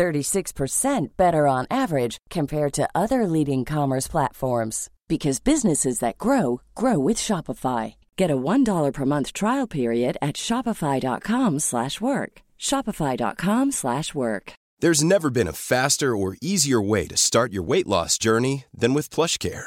36% better on average compared to other leading commerce platforms because businesses that grow grow with Shopify. Get a $1 per month trial period at shopify.com/work. shopify.com/work. There's never been a faster or easier way to start your weight loss journey than with PlushCare.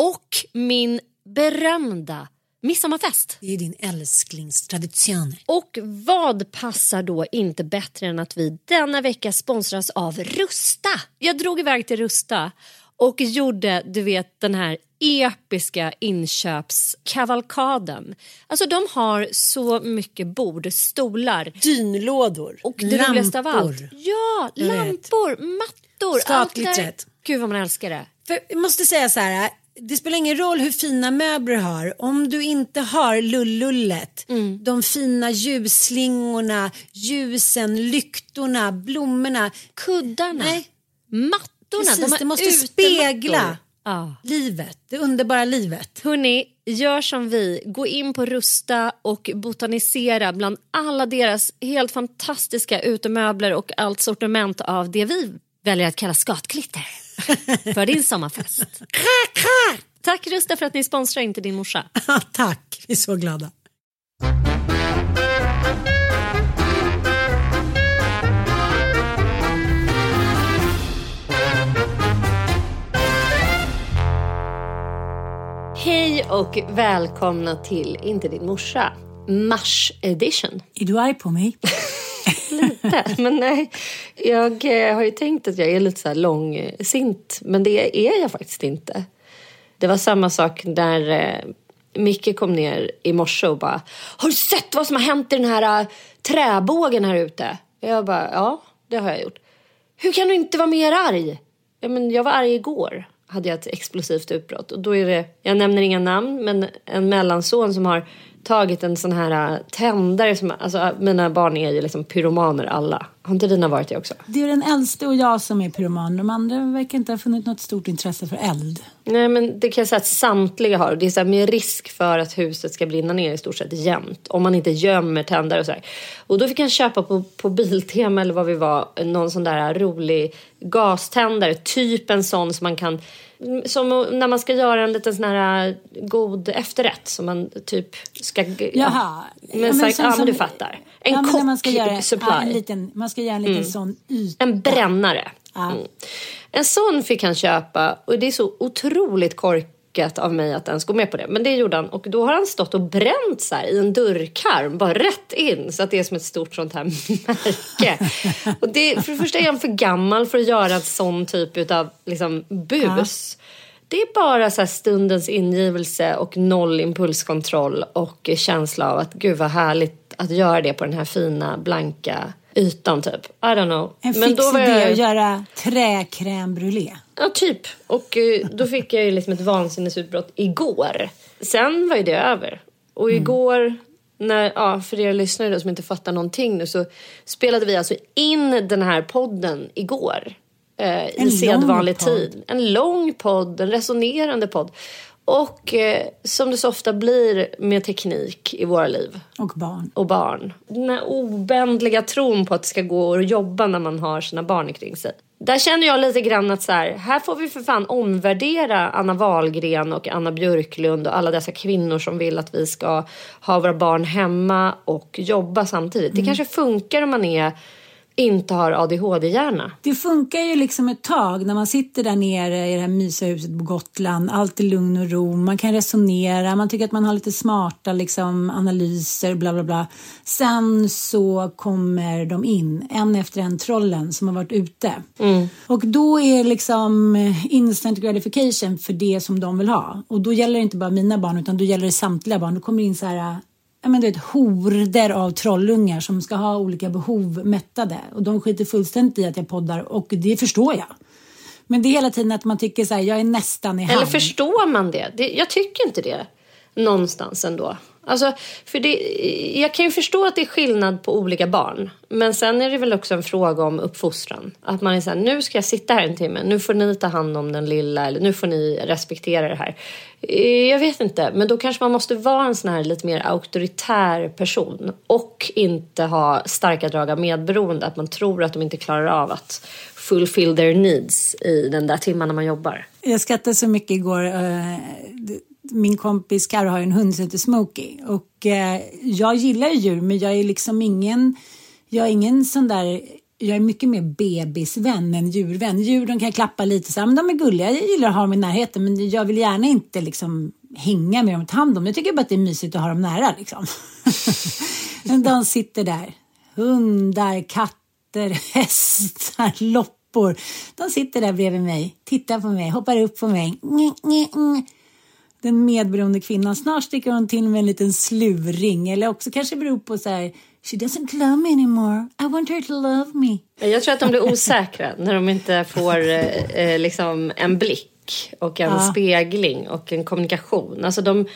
Och min berömda midsommarfest. Det är din älsklingstradition. Och vad passar då inte bättre än att vi denna vecka sponsras av Rusta? Jag drog iväg till Rusta och gjorde, du vet, den här episka inköpskavalkaden. Alltså de har så mycket bord, stolar Dynlådor. och det roligaste av allt. Ja, Jag vet. lampor, mattor. där. Skatglittret. Gud vad man älskar det. För jag måste säga så här. Det spelar ingen roll hur fina möbler du har. Om du inte har lullullet, Mm. de fina ljusslingorna, ljusen, lyktorna, blommorna. Kuddarna, Nej, mattorna. precis. de det måste spegla Ja. livet, det underbara livet. Hörni, gör som vi. Gå in på Rusta och botanisera bland alla deras helt fantastiska utemöbler och allt sortiment av det vi väljer att kalla skatglitter för din sommarfest. Tack Rusta för att ni sponsrar Inte din morsa. Tack, vi är så glada. Hej och välkomna till Inte din morsa, Mars edition. Är du arg på mig? Lite, men nej. Jag eh, har ju tänkt att jag är lite så här långsint, men det är jag faktiskt inte. Det var samma sak när eh, Micke kom ner i morse och bara Har du sett vad som har hänt i den här eh, träbågen här ute? Jag bara, ja, det har jag gjort. Hur kan du inte vara mer arg? Ja, men jag var arg igår, hade jag ett explosivt utbrott. Och då är det, jag nämner inga namn, men en mellanson som har tagit en sån här äh, tändare. Som, alltså, äh, mina barn är ju liksom pyromaner alla. Har inte dina varit det också? Det är den äldste och jag som är pyroman. De andra verkar inte ha funnit något stort intresse för eld. Nej men det kan jag säga att samtliga har. Det är så här med risk för att huset ska brinna ner i stort sett jämt. Om man inte gömmer tändare och sådär. Och då fick jag köpa på, på Biltema eller vad vi var. Någon sån där rolig gaständare. Typ en sån som man kan. Som när man ska göra en liten sån här god efterrätt. Som man typ ska. Jaha. Men, Ja, så, men sån ja, men du fattar. En ja, när man ska kock göra, supply. Ja, en liten, man ska göra en liten sån yta. En brännare. Ja. Mm. En sån fick han köpa och det är så otroligt korkat av mig att ens gå med på det. Men det gjorde han och då har han stått och bränt så här i en dörrkarm bara rätt in så att det är som ett stort sånt här märke. och det, för det första är han för gammal för att göra en sån typ av liksom, bus. Det är bara så här stundens ingivelse och noll impulskontroll och känsla av att gud vad härligt att göra det på den här fina blanka ytan typ. I don't know. En Men fix då var idé jag- att göra träcrème brûlée. Ja, typ. Och eh, då fick jag ju liksom ett vansinnesutbrott igår. Sen var ju det över. Och igår, när, ja, för er lyssnare då som inte fattar någonting nu, så spelade vi alltså in den här podden igår. eh, i sedvanlig tid. En lång podd, en resonerande podd. Och eh, som det så ofta blir med teknik i våra liv Och barn. och barn. Den här obändliga tron på att det ska gå att jobba när man har sina barn kring sig. Där känner jag lite grann att så här, här får vi för fan omvärdera Anna Wahlgren och Anna Björklund och alla dessa kvinnor som vill att vi ska ha våra barn hemma och jobba samtidigt. Det kanske funkar om man är, inte har ADHD-hjärna. Det funkar ju liksom ett tag när man sitter där nere i det här mysiga huset på Gotland. Allt är lugn och ro. Man kan resonera. Man tycker att man har lite smarta liksom, analyser. Bla bla bla. Sen så kommer de in, en efter en, trollen som har varit ute. Och då är liksom instant gratification för det som de vill ha. Och då gäller det inte bara mina barn utan då gäller det samtliga barn. Då kommer det in så här men du vet, horder av trollungar som ska ha olika behov mättade. Och de skiter fullständigt i att jag poddar och det förstår jag. Men det är hela tiden att man tycker så här, jag är nästan i hamn. Eller förstår man det? det? Jag tycker inte det. Någonstans ändå. Alltså, för det, jag kan ju förstå att det är skillnad på olika barn. Men sen är det väl också en fråga om uppfostran. Att man är så här, nu ska jag sitta här en timme. Nu får ni ta hand om den lilla. Eller nu får ni respektera det här. Eh, jag vet inte. Men då kanske man måste vara en sån här lite mer auktoritär person. Och inte ha starka drag av medberoende. Att man tror att de inte klarar av att fulfill their needs i den där timmarna man jobbar. Jag skrattade så mycket igår. Eh, min kompis Karo har ju en hund som heter Smokey. Och eh, jag gillar ju djur men jag är liksom ingen, jag är ingen sån där jag är mycket mer bebisvän än djurvän. Djur de kan klappa lite så här, men de är gulliga. Jag gillar att ha dem i närheten men jag vill gärna inte liksom hänga med dem och ta hand om dem. Jag tycker bara att det är mysigt att ha dem nära liksom. men de sitter där. Hundar, katter, hästar, loppor. De sitter där bredvid mig, tittar på mig, hoppar upp på mig. Nj, nj, nj. Den medberoende kvinnan. Snart sticker hon till med en liten slurring. Eller också kanske beror på så här. She doesn't love me anymore. I want her to love me. Jag tror att de blir osäkra när de inte får eh, eh, liksom en blick och en spegling och en kommunikation. Alltså de,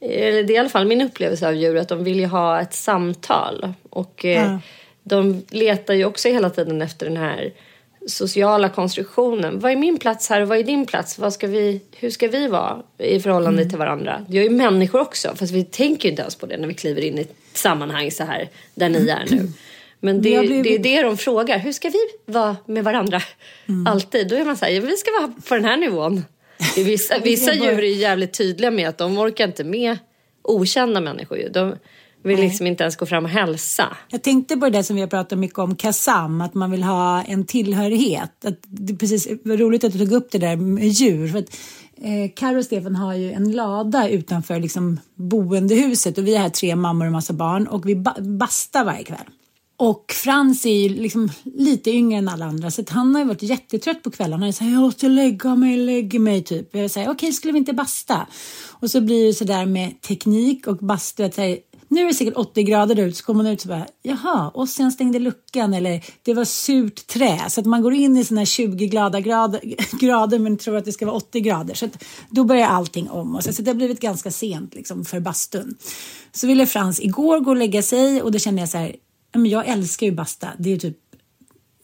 eller det är i alla fall min upplevelse av djur att de vill ju ha ett samtal. Och eh, Ja. de letar ju också hela tiden efter den här sociala konstruktionen. Vad är min plats här och vad är din plats? Vad ska vi, hur ska vi vara i förhållande till varandra? Jag är ju människor också fast vi tänker ju inte ens på det när vi kliver in i ett sammanhang så här där ni är nu. Men det, blivit- det är det de frågar. Hur ska vi vara med varandra? Alltid. Då är man så här, ja, vi ska vara på den här nivån. Vissa, vissa djur är jävligt tydliga med att de orkar inte med okända människor. De vill liksom inte ens gå fram och hälsa. Jag tänkte på det där som vi har pratat mycket om, Kazam, att man vill ha en tillhörighet. Att det precis, det var roligt att du tog upp det där med djur. För att, eh, Karo och Stefan har ju en lada utanför liksom, boendehuset och vi är här tre mammor och massa barn och vi ba- bastar varje kväll. Och Frans är ju liksom lite yngre än alla andra så att han har ju varit jättetrött på kvällarna. Han säger jag måste lägga mig, lägga mig typ. Jag säger okej, skulle vi inte basta? Och så blir det så där med teknik och bastu. Att säga, nu är det säkert 80 grader där ute så kommer man ut och så bara jaha, och sen stängde luckan eller det var surt trä. Så att man går in i sådana här 20 glada grader, grader men tror att det ska vara 80 grader. Så att då börjar allting om. Och så, så det har blivit ganska sent liksom för bastun. Så ville Frans igår gå och lägga sig och då kände jag så här Ja, men jag älskar ju basta. Det är ju typ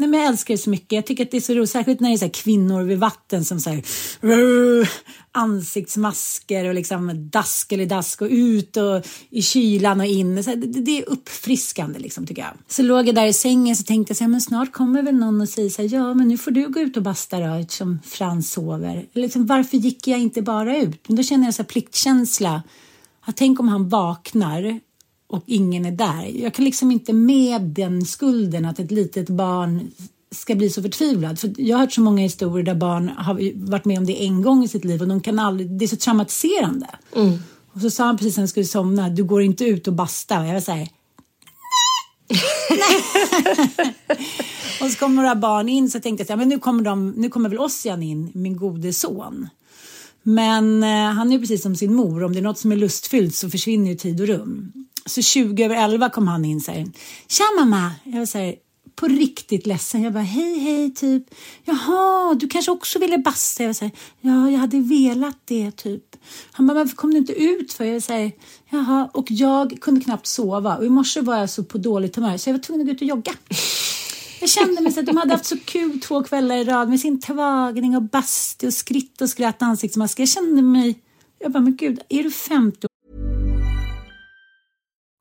Nej, men jag älskar det så mycket. Jag tycker att det är så roligt, särskilt när det är så här kvinnor vid vatten som säger ansiktsmasker och liksom dask eller dask och ut och i kylan och in. Så här, det, det är uppfriskande liksom tycker jag. Så låg jag där i sängen så tänkte jag så här, men snart kommer väl någon och säger så här, ja men nu får du gå ut och basta då eftersom Frans sover. Liksom, varför gick jag inte bara ut? Men då känner jag så här pliktkänsla. Att tänk om han vaknar och ingen är där. Jag kan liksom inte med den skulden att ett litet barn ska bli så förtvivlad. För jag har hört så många historier där barn har varit med om det en gång i sitt liv och de kan aldrig, det är så traumatiserande. Och så sa han precis när han skulle somna, du går inte ut och basta. Och jag var så här, och så kom några barn in så tänkte jag, här, men nu kommer, de, nu kommer väl Ossian in, min gode son. Men eh, han är precis som sin mor. Om det är något som är lustfyllt så försvinner ju tid och rum. Så 20 över 11 kom han in och säger Tja mamma! Jag var så här, på riktigt ledsen. Jag bara hej hej typ. Jaha, du kanske också ville basta? Jag säger ja jag hade velat det typ. Han bara varför kom du inte ut för? Jag säger jaha. Och jag kunde knappt sova. Och i morse var jag så på dåligt humör så jag var tvungen att gå ut och jogga. Jag kände mig så att de hade haft så kul två kvällar i rad med sin tvagning och bastu och skritt och skratt ansiktsmask. Jag kände mig... Jag bara, men gud, är du 50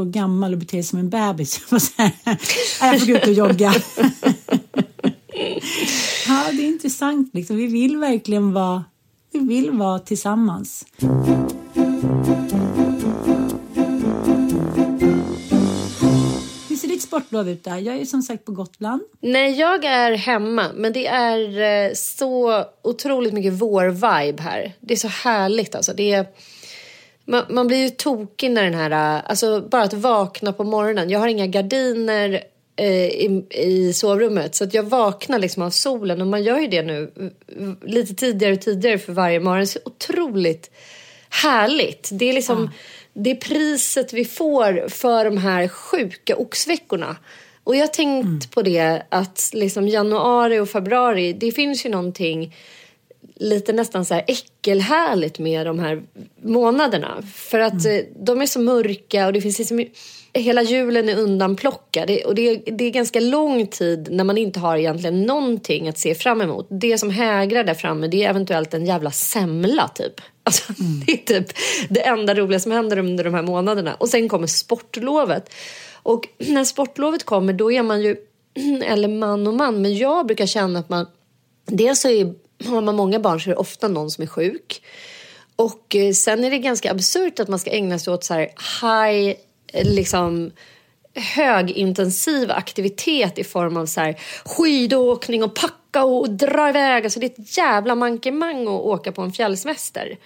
Och gammal och beter sig som en bebis. Jag, så här, jag får gå ut och jogga. ja, det är intressant. Liksom. Vi vill verkligen vara, vi vill vara tillsammans. Hur ser ditt sportlov ut där? Jag är som sagt på Gotland. Nej, jag är hemma, men det är eh, så otroligt mycket vår-vibe här. Det är så härligt alltså. Det är, man, man blir ju tokig när den här, alltså bara att vakna på morgonen. Jag har inga gardiner eh, i, i sovrummet så att jag vaknar liksom av solen och man gör ju det nu lite tidigare och tidigare för varje morgon. Det är så otroligt härligt. Det är liksom det är priset vi får för de här sjuka oxveckorna. Och jag har tänkt på det att liksom januari och februari, det finns ju någonting lite nästan så här äckelhärligt med de här månaderna. För att eh, de är så mörka och det finns liksom, hela julen är undanplockad. Och det, är- det är ganska lång tid när man inte har egentligen någonting att se fram emot. Det som hägrar där framme det är eventuellt en jävla semla typ. Alltså, Det är typ det enda roliga som händer under de här månaderna. Och sen kommer sportlovet. Och när sportlovet kommer då är man ju, eller man och man, men jag brukar känna att man Dels så är, har man många barn så är det ofta någon som är sjuk. Och eh, sen är det ganska absurt att man ska ägna sig åt så här high, eh, liksom högintensiv aktivitet i form av så här skidåkning och packa och dra iväg. Alltså det är ett jävla mankemang att åka på en fjällsemester.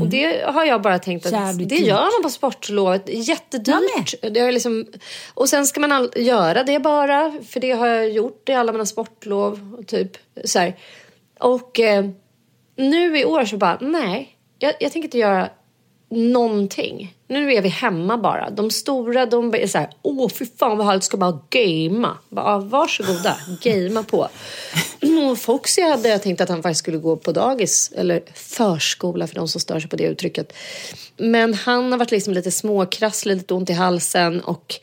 Och det har jag bara tänkt att Jävligt det gör man på sportlovet. Jättedyrt. Det har liksom, och sen ska man all, göra det bara, för det har jag gjort i alla mina sportlov. Typ så här. Och eh, nu i år så bara, nej, jag, jag tänker inte göra någonting. Nu är vi hemma bara. De stora, de är så här, åh fy fan vad härligt, ska bara gamea. Bara, varsågoda, gamea på. Och Foxy hade jag tänkt att han faktiskt skulle gå på dagis, eller förskola för de som stör sig på det uttrycket. Men han har varit liksom lite småkrasslig, lite ont i halsen och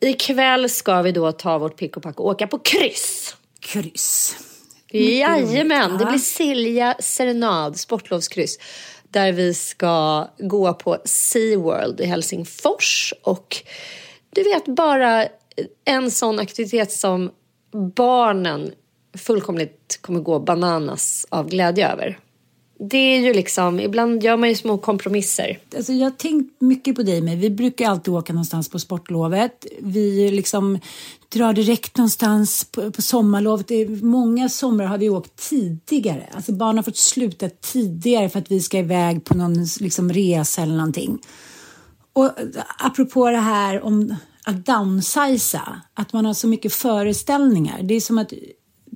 ikväll ska vi då ta vårt pick och pack och åka på kryss. Kryss. Jajamän, det blir Silja Serenad, sportlovskryss. Där vi ska gå på SeaWorld i Helsingfors. Och du vet bara en sån aktivitet som barnen fullkomligt kommer gå bananas av glädje över. Det är ju liksom, ibland gör man ju små kompromisser. Alltså jag har tänkt mycket på dig med. Vi brukar alltid åka någonstans på sportlovet. Vi liksom drar direkt någonstans på, på sommarlovet. Det är, många somrar har vi åkt tidigare. Alltså barnen har fått sluta tidigare för att vi ska iväg på någon liksom, resa eller någonting. Och apropå det här om att downsiza, att man har så mycket föreställningar. Det är som att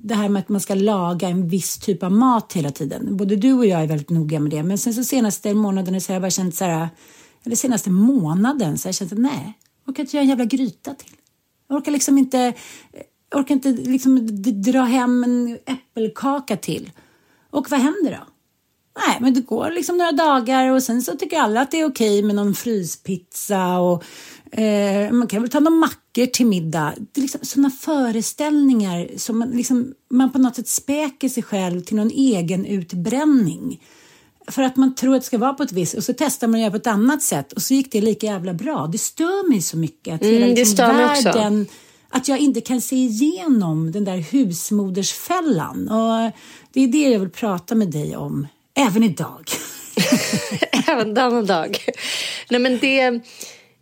det här med att man ska laga en viss typ av mat hela tiden. Både du och jag är väldigt noga med det. Men sen så senaste månaden så har jag bara känt så här, eller senaste månaden så har jag känt att nej, jag orkar inte göra en jävla gryta till. Jag orkar liksom inte, orkar inte liksom dra hem en äppelkaka till. Och vad händer då? Nej, men det går liksom några dagar och sen så tycker alla att det är okej med någon fryspizza och eh, man kan väl ta några mackor till middag. Det är liksom sådana föreställningar som man, liksom, man på något sätt späker sig själv till någon egen utbränning. För att man tror att det ska vara på ett visst och så testar man att göra på ett annat sätt och så gick det lika jävla bra. Det stör mig så mycket att Mm, hela det liksom, världen att jag inte kan se igenom den där husmodersfällan. Och det är det jag vill prata med dig om, även idag. Även denna dag. Nej men det,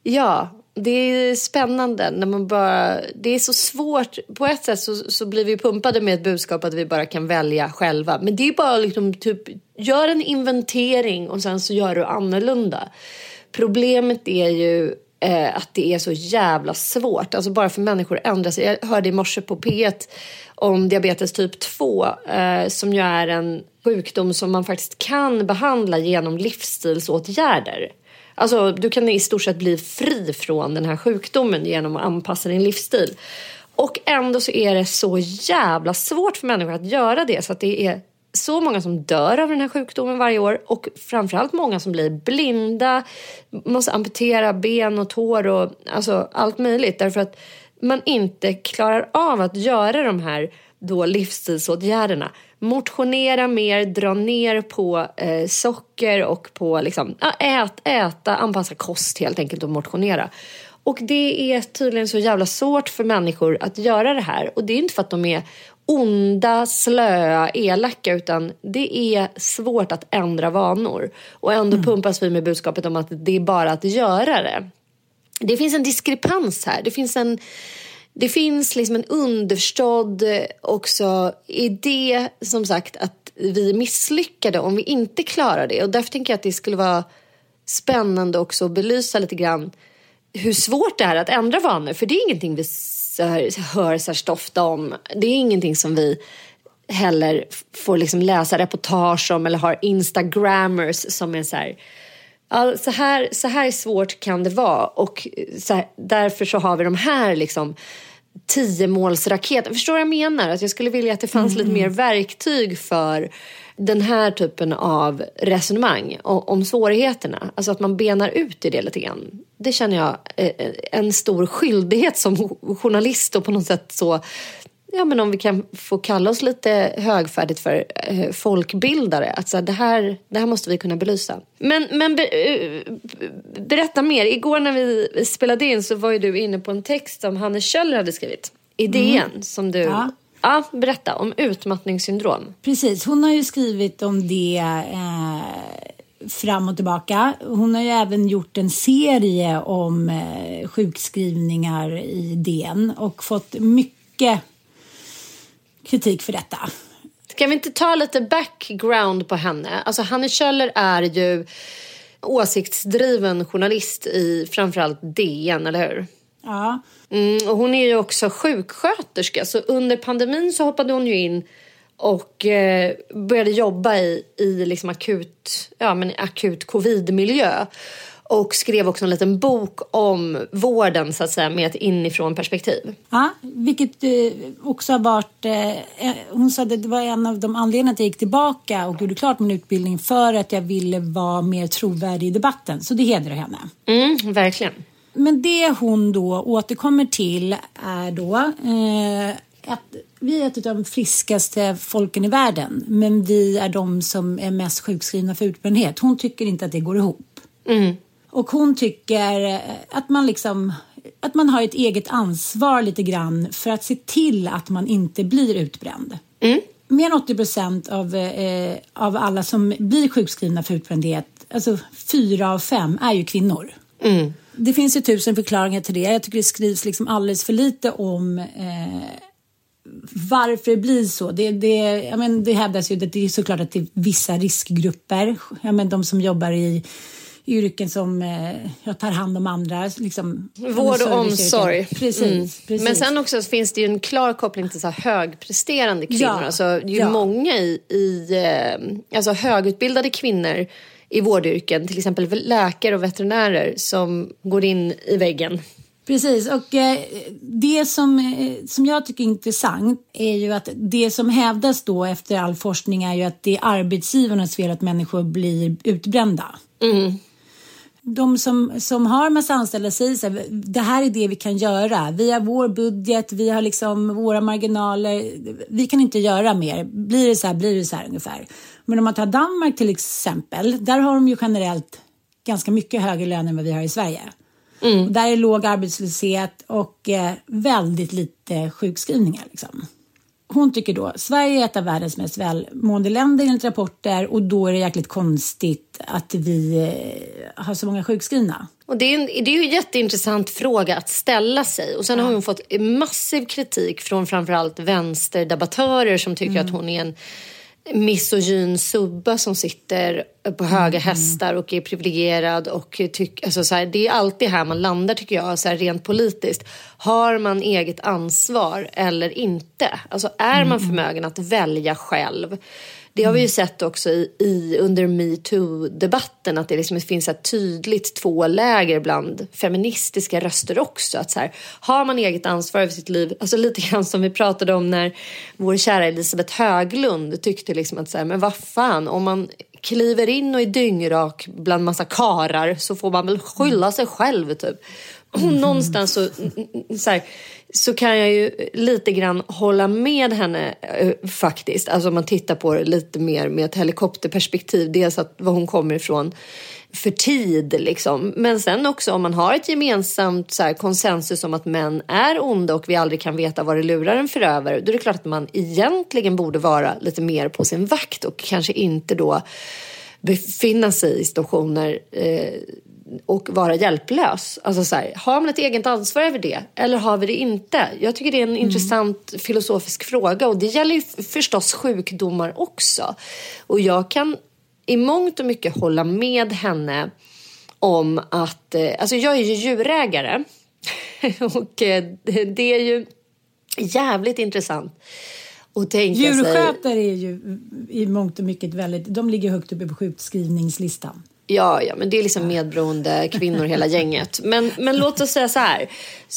ja, det är spännande när man bara, det är så svårt. På ett sätt så, så blir vi pumpade med ett budskap att vi bara kan välja själva. Men det är bara liksom typ, gör en inventering och sen så gör du annorlunda. Problemet är ju eh, att det är så jävla svårt. Alltså bara för människor att ändra sig. Jag hörde i morse på P1 om diabetes typ 2 eh, som ju är en sjukdom som man faktiskt kan behandla genom livsstilsåtgärder. Alltså du kan i stort sett bli fri från den här sjukdomen genom att anpassa din livsstil. Och ändå så är det så jävla svårt för människor att göra det så att det är så många som dör av den här sjukdomen varje år och framförallt många som blir blinda, måste amputera ben och tår och alltså allt möjligt därför att man inte klarar av att göra de här då livsstilsåtgärderna. Motionera mer, dra ner på eh, socker och på liksom, ät, äta, anpassa kost helt enkelt och motionera. Och det är tydligen så jävla svårt för människor att göra det här. Och det är inte för att de är onda, slöa, elaka utan det är svårt att ändra vanor. Och ändå pumpas vi med budskapet om att det är bara att göra det. Det finns en diskrepans här. Det finns en, det finns liksom en underförstådd eh, också idé som sagt att vi är misslyckade om vi inte klarar det. Och därför tänker jag att det skulle vara spännande också att belysa lite grann hur svårt det är att ändra vanor. För det är ingenting vi så här, hör särskilt ofta om. Det är ingenting som vi heller får liksom läsa reportage om eller har instagrammers som är så här Ja, så, här, så här svårt kan det vara och så här, därför så har vi de här liksom tiomålsraketen. Förstår vad jag menar? Att jag skulle vilja att det fanns lite mer verktyg för den här typen av resonemang om, om svårigheterna. Alltså att man benar ut i det lite grann. Det känner jag eh, en stor skyldighet som journalist och på något sätt så Ja, men om vi kan få kalla oss lite högfärdigt för eh, folkbildare. Att så här, det, här, det här måste vi kunna belysa. Men, men be, eh, berätta mer. Igår när vi spelade in så var ju du inne på en text som Hanne Kjöller hade skrivit i DN. Som du... Ja. Ja, berätta om utmattningssyndrom. Precis, hon har ju skrivit om det eh, fram och tillbaka. Hon har ju även gjort en serie om eh, sjukskrivningar i DN och fått mycket kritik för detta. Ska vi inte ta lite background på henne? Alltså Hanne Kjöller är ju åsiktsdriven journalist i framförallt DN, eller hur? Ja, Mm, och hon är ju också sjuksköterska så under pandemin så hoppade hon ju in och eh, började jobba i, i liksom akut, ja, men akut covidmiljö. Och skrev också en liten bok om vården så att säga med ett inifrån perspektiv. ja vilket eh, också har varit... Eh, eh, hon sa att det var en av de anledningarna att jag gick tillbaka och gjorde klart min utbildning för att jag ville vara mer trovärdig i debatten. Så det hedrar henne. Mm, verkligen. Men det hon då återkommer till är då eh, att vi är ett av de friskaste folken i världen men vi är de som är mest sjukskrivna för utbrändhet. Hon tycker inte att det går ihop. Och hon tycker eh, att man liksom att man har ett eget ansvar lite grann för att se till att man inte blir utbränd. mer än 80 procent av, eh, av alla som blir sjukskrivna för utbrändhet, alltså fyra av fem, är ju kvinnor. Mm. Det finns ju tusen förklaringar till det. Jag tycker det skrivs liksom alldeles för lite om eh, varför det blir så. Det, det, jag men, det hävdas ju att det är såklart att det är vissa riskgrupper. Jag men, de som jobbar i yrken som eh, tar hand om andra. Liksom, Vård och omsorg. Precis, Mm. precis. Men sen också finns det ju en klar koppling till så högpresterande kvinnor. Ja, Alltså, det är ju ja. många i, i eh, alltså högutbildade kvinnor i vårdyrken, till exempel läkare och veterinärer som går in i väggen. Precis, och eh, det som, eh, som jag tycker är intressant är ju att det som hävdas då efter all forskning är ju att det är arbetsgivarnas fel att människor blir utbrända. De som, som har massa anställda säger så här, det här är det vi kan göra. Vi har vår budget, vi har liksom våra marginaler. Vi kan inte göra mer. Blir det så här, blir det så här ungefär. Men om man tar Danmark till exempel, där har de ju generellt ganska mycket högre löner än vad vi har i Sverige. Och Där är låg arbetslöshet och eh, väldigt lite sjukskrivningar. Liksom. Hon tycker då Sverige är ett av världens mest välmående länder enligt rapporter och då är det jäkligt konstigt att vi eh, har så många sjukskrivna. Och det, är en, det är ju en jätteintressant fråga att ställa sig. Och sen har hon fått massiv kritik från framförallt vänsterdebattörer som tycker att hon är en misogyn subba som sitter på höga hästar och är privilegierad. Och tyck, alltså så här, det är alltid här man landar tycker jag, så här, rent politiskt. Har man eget ansvar eller inte? Alltså är man förmögen att välja själv? Det har vi ju sett också i, i under metoo-debatten att det liksom finns ett tydligt två läger bland feministiska röster också. Att så här, har man eget ansvar över sitt liv, alltså lite grann som vi pratade om när vår kära Elisabeth Höglund tyckte liksom att så här, men vad fan om man kliver in och är dyngrak bland massa karar så får man väl skylla sig själv typ. Och någonstans så, så, här, så kan jag ju lite grann hålla med henne eh, faktiskt. Alltså om man tittar på det lite mer med ett helikopterperspektiv. Dels att var hon kommer ifrån för tid liksom. Men sen också om man har ett gemensamt så här, konsensus om att män är onda och vi aldrig kan veta vad det lurar en förövare. Då är det klart att man egentligen borde vara lite mer på sin vakt och kanske inte då befinna sig i situationer eh, och vara hjälplös. Alltså så här, har man ett eget ansvar över det eller har vi det inte? Jag tycker det är en intressant filosofisk fråga och det gäller ju förstås sjukdomar också. Och jag kan i mångt och mycket hålla med henne om att, eh, alltså jag är ju djurägare och eh, det är ju jävligt intressant att tänka sig Djurskötare är ju i mångt och mycket väldigt, de ligger högt uppe på sjukskrivningslistan. Ja, ja, men det är liksom medberoende kvinnor hela gänget. Men, men låt oss säga så här.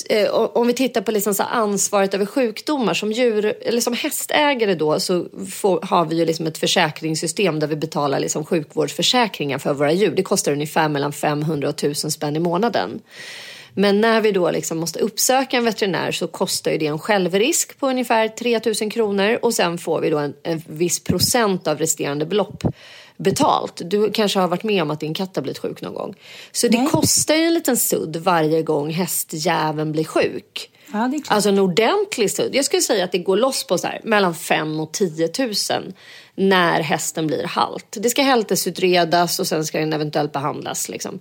Eh, Om vi tittar på liksom så ansvaret över sjukdomar. Som, djur, eller som hästägare då så får, har vi ju liksom ett försäkringssystem där vi betalar liksom sjukvårdsförsäkringar för våra djur. Det kostar ungefär mellan 500 och 1000 spänn i månaden. Men när vi då liksom måste uppsöka en veterinär så kostar ju det en självrisk på ungefär 3000 kronor och sen får vi då en, en viss procent av resterande belopp betalt. Du kanske har varit med om att din katt har blivit sjuk någon gång. Så det Nej. kostar ju en liten sudd varje gång hästjäveln blir sjuk. Ja, det är klart. Alltså en ordentlig sudd. Jag skulle säga att det går loss på så här, mellan 5 och 10 000 när hästen blir halt. Det ska hältesutredas och sen ska den eventuellt behandlas. Liksom.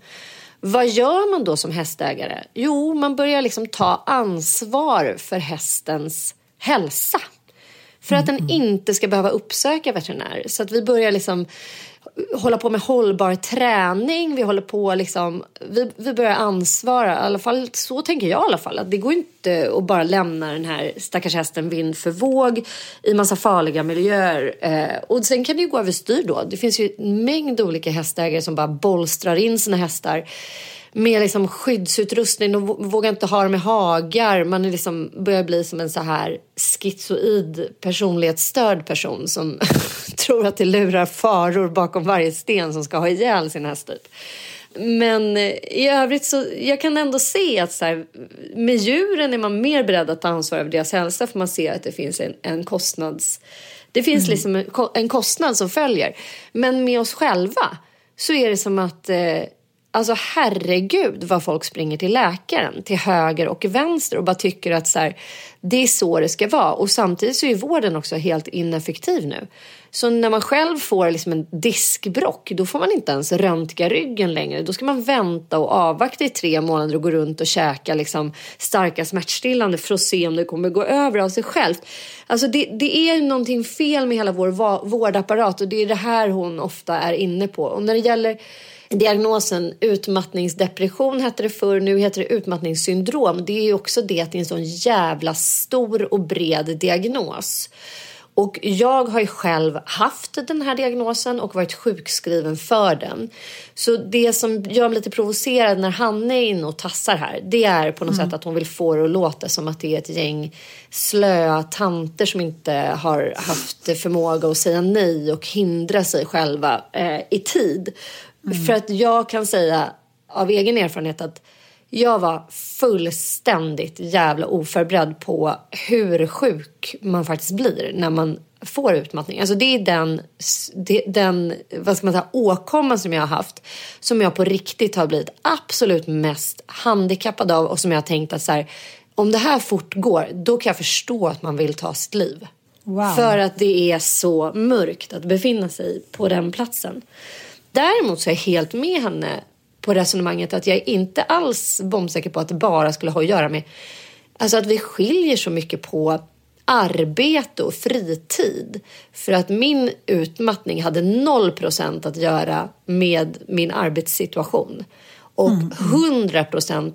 Vad gör man då som hästägare? Jo, man börjar liksom ta ansvar för hästens hälsa. För att den inte ska behöva uppsöka veterinär. Så att vi börjar liksom hålla på med hållbar träning. Vi håller på liksom, vi, vi börjar ansvara. I alla fall, så tänker jag i alla fall. Att det går inte att bara lämna den här stackars hästen vind för våg i massa farliga miljöer. Eh, och sen kan det ju gå överstyr då. Det finns ju en mängd olika hästägare som bara bolstrar in sina hästar med liksom skyddsutrustning. De vågar inte ha dem i hagar. Man är liksom, börjar bli som en så här schizoid personlighetsstörd person som tror att det lurar faror bakom varje sten som ska ha ihjäl sin häst. Typ. Men eh, i övrigt så jag kan ändå se att så här, med djuren är man mer beredd att ta ansvar över deras hälsa för man ser att det finns en, en kostnads... Det finns liksom en, en kostnad som följer. Men med oss själva så är det som att eh, Alltså herregud vad folk springer till läkaren till höger och vänster och bara tycker att så här, det är så det ska vara. Och samtidigt så är vården också helt ineffektiv nu. Så när man själv får liksom en diskbrock då får man inte ens röntga ryggen längre. Då ska man vänta och avvakta i tre månader och gå runt och käka liksom starka smärtstillande för att se om det kommer gå över av sig självt. Alltså det, det är någonting fel med hela vår vårdapparat och det är det här hon ofta är inne på. Och när det gäller diagnosen utmattningsdepression hette det förr, nu heter det utmattningssyndrom. Det är ju också det att det är en sån jävla stor och bred diagnos. Och jag har ju själv haft den här diagnosen och varit sjukskriven för den. Så det som gör mig lite provocerad när Hanna är inne och tassar här, det är på något mm. sätt att hon vill få det att låta som att det är ett gäng slöa tanter som inte har haft förmåga att säga nej och hindra sig själva eh, i tid. Mm. För att jag kan säga av egen erfarenhet att jag var fullständigt jävla oförberedd på hur sjuk man faktiskt blir när man får utmattning. Alltså det är den, den vad ska man säga, åkomman som jag har haft som jag på riktigt har blivit absolut mest handikappad av och som jag har tänkt att så här, om det här fortgår då kan jag förstå att man vill ta sitt liv. Wow. För att det är så mörkt att befinna sig på den platsen. Däremot så är jag helt med henne på resonemanget att jag är inte alls bombsäker på att det bara skulle ha att göra med alltså att vi skiljer så mycket på arbete och fritid. För att min utmattning hade 0% att göra med min arbetssituation och mm. 100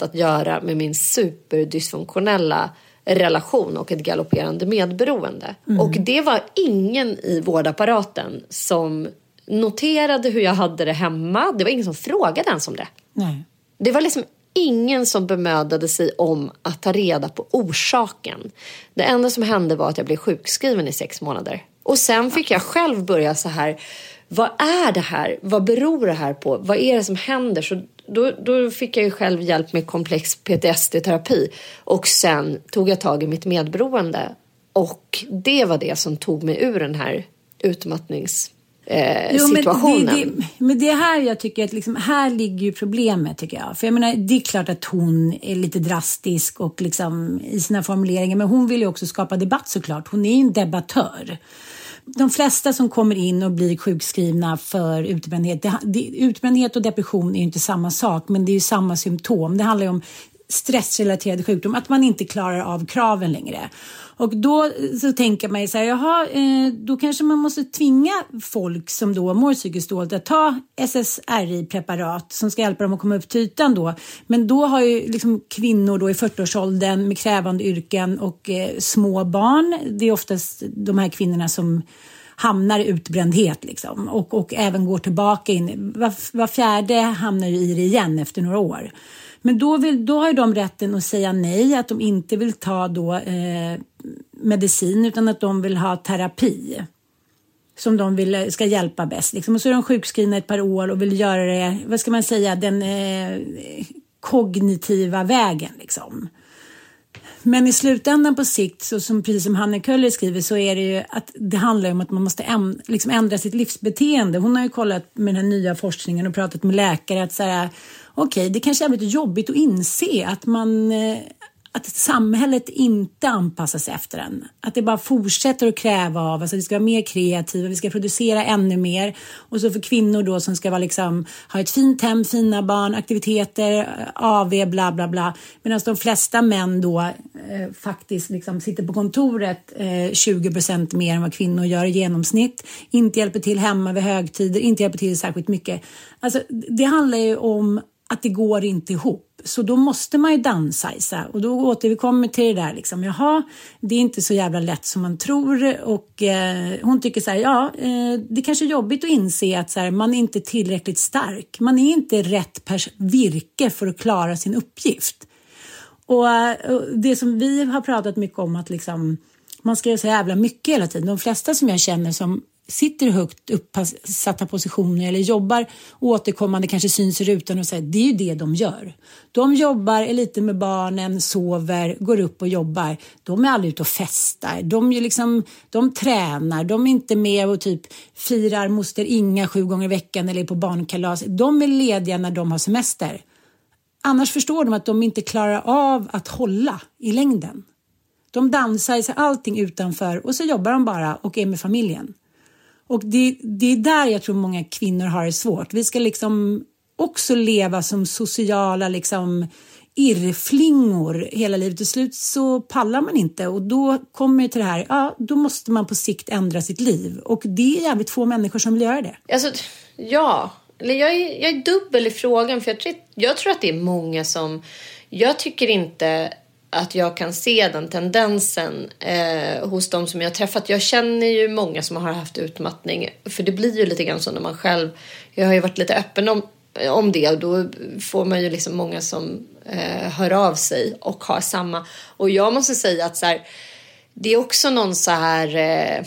att göra med min superdysfunktionella relation och ett galopperande medberoende. Mm. Och det var ingen i vårdapparaten som noterade hur jag hade det hemma. Det var ingen som frågade ens om det. Nej. Det var liksom ingen som bemödade sig om att ta reda på orsaken. Det enda som hände var att jag blev sjukskriven i sex månader. Och sen fick jag själv börja så här. Vad är det här? Vad beror det här på? Vad är det som händer? Så då, då fick jag ju själv hjälp med komplex PTSD-terapi. Och sen tog jag tag i mitt medberoende. Och det var det som tog mig ur den här utmattnings eh, jo, situationen. Men det, det, men det här jag tycker att liksom, här ligger ju problemet tycker jag. För jag menar, det är klart att hon är lite drastisk och liksom i sina formuleringar, men hon vill ju också skapa debatt såklart. Hon är ju en debattör de flesta som kommer in och blir sjukskrivna för utbrändhet, det, det, utbrändhet och depression är ju inte samma sak, men det är ju samma symptom. Det handlar ju om stressrelaterad sjukdom, att man inte klarar av kraven längre. Och då eh, så tänker man ju så här, jaha, eh, då kanske man måste tvinga folk som då mår psykiskt dåligt att ta SSRI-preparat som ska hjälpa dem att komma upp till ytan då. Men då har ju liksom kvinnor då i 40-årsåldern med krävande yrken och eh, små barn, det är oftast de här kvinnorna som hamnar i utbrändhet liksom och, och även går tillbaka in. Var, var fjärde hamnar ju i det igen efter några år. Men då, vill, då har ju de rätten att säga nej, att de inte vill ta då eh, medicin utan att de vill ha terapi som de vill eh, ska hjälpa bäst. Liksom. Och så är de sjukskrivna ett par år och vill göra det, vad ska man säga, den eh, kognitiva vägen. Liksom. Men i slutändan på sikt, så som, precis som Hanne Köller skriver, så är det ju att det handlar om att man måste äm, liksom ändra sitt livsbeteende. Hon har ju kollat med den här nya forskningen och pratat med läkare att så här, okej, okay, det kanske är lite jobbigt att inse att man eh, att samhället inte anpassas efter en. Att det bara fortsätter att kräva av oss att vi ska vara mer kreativa, vi ska producera ännu mer. Och så för kvinnor då som ska vara liksom, ha ett fint hem, fina barn, aktiviteter, eh, AV, bla bla bla. Medan de flesta män då eh, faktiskt liksom sitter på kontoret eh, 20 procent mer än vad kvinnor gör i genomsnitt. Inte hjälper till hemma vid högtider, inte hjälper till särskilt mycket. Alltså, det handlar ju om att det går inte ihop. Så då måste man ju downsizea och då återkommer vi till det där liksom, jaha, det är inte så jävla lätt som man tror och eh, hon tycker så här, ja, eh, det kanske är jobbigt att inse att så här, man är inte tillräckligt stark. Man är inte rätt virke för att klara sin uppgift. Och, eh, och det som vi har pratat mycket om att liksom man ska göra så jävla mycket hela tiden. De flesta som jag känner som sitter i högt uppsatta positioner eller jobbar återkommande, kanske syns i rutan och säger det är ju det de gör. De jobbar, är lite med barnen, sover, går upp och jobbar. De är aldrig ute och festar. De, är liksom, de tränar, de är inte med och typ firar moster Inga sju gånger i veckan eller är på barnkalas. De är lediga när de har semester. Annars förstår de att de inte klarar av att hålla i längden. De dansar sig allting utanför och så jobbar de bara och är med familjen. Och det, det är där jag tror många kvinnor har det svårt. Vi ska liksom också leva som sociala liksom irrflingor hela livet. Till slut så pallar man inte och då kommer det till det här, ja då måste man på sikt ändra sitt liv. Och det är jävligt få människor som vill göra det. Alltså, ja, eller jag är, jag är dubbel i frågan för jag tror, jag tror att det är många som, jag tycker inte att jag kan se den tendensen eh, hos de som jag har träffat. Jag känner ju många som har haft utmattning. För det blir ju lite grann så när man själv... Jag har ju varit lite öppen om, om det och då får man ju liksom många som eh, hör av sig och har samma. Och jag måste säga att så här, det är också någon så här... Eh,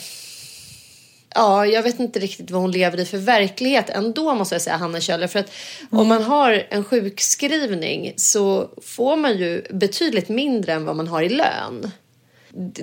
ja, jag vet inte riktigt vad hon lever i för verklighet ändå måste jag säga Hanna Kjöller. För att mm. om man har en sjukskrivning så får man ju betydligt mindre än vad man har i lön.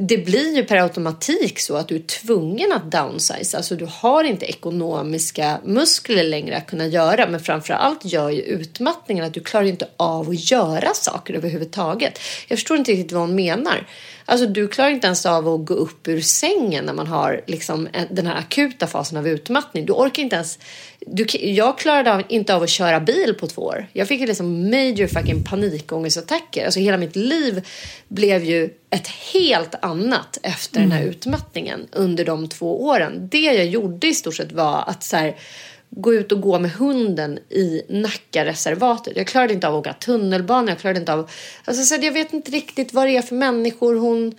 Det blir ju per automatik så att du är tvungen att downsize. Alltså du har inte ekonomiska muskler längre att kunna göra. Men framför allt gör ju utmattningen att du klarar inte av att göra saker överhuvudtaget. Jag förstår inte riktigt vad hon menar. Alltså du klarar inte ens av att gå upp ur sängen när man har liksom den här akuta fasen av utmattning. Du orkar inte ens... Du, jag klarade av, inte av att köra bil på två år. Jag fick liksom major fucking panikångestattacker. Alltså hela mitt liv blev ju ett helt annat efter mm. den här mm. utmattningen under de två åren. Det jag gjorde i stort sett var att så här, gå ut och gå med hunden i Nackareservatet. Jag klarade inte av att åka tunnelbana. Jag klarade inte av... Alltså, så jag vet inte riktigt vad det är för människor hon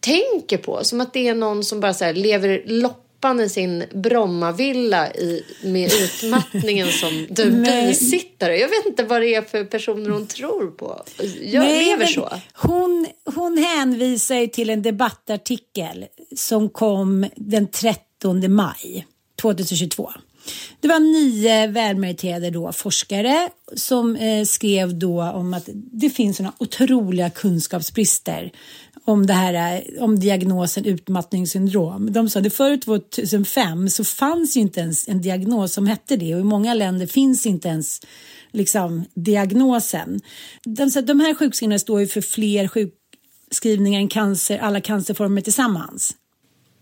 tänker på. Som att det är någon som bara så här, lever loppan i sin Brommavilla i, med utmattningen som bisittare. Jag vet inte vad det är för personer hon tror på. Jag Nej, lever så. Hon, hon hänvisar till en debattartikel som kom den 13 maj 2022. Det var nio välmeriterade då forskare som eh, skrev då om att det finns såna otroliga kunskapsbrister om det här eh, om diagnosen utmattningssyndrom. De sa att före 2005 så fanns ju inte ens en diagnos som hette det och i många länder finns inte ens liksom diagnosen. De, sa, de här sjukskrivningarna står ju för fler sjukskrivningar än cancer, alla cancerformer tillsammans.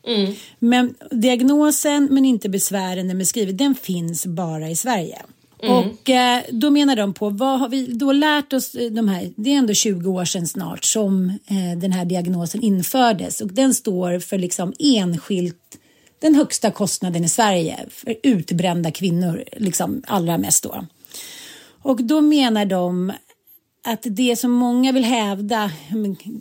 Mm. Men diagnosen men inte besvären med skrivet, den finns bara i Sverige. Mm. Och eh, då menar de på, vad har vi då lärt oss eh, de här, det är ändå 20 år sedan snart som eh, den här diagnosen infördes och den står för liksom enskilt den högsta kostnaden i Sverige för utbrända kvinnor, liksom allra mest då. Och då menar de att det som många vill hävda,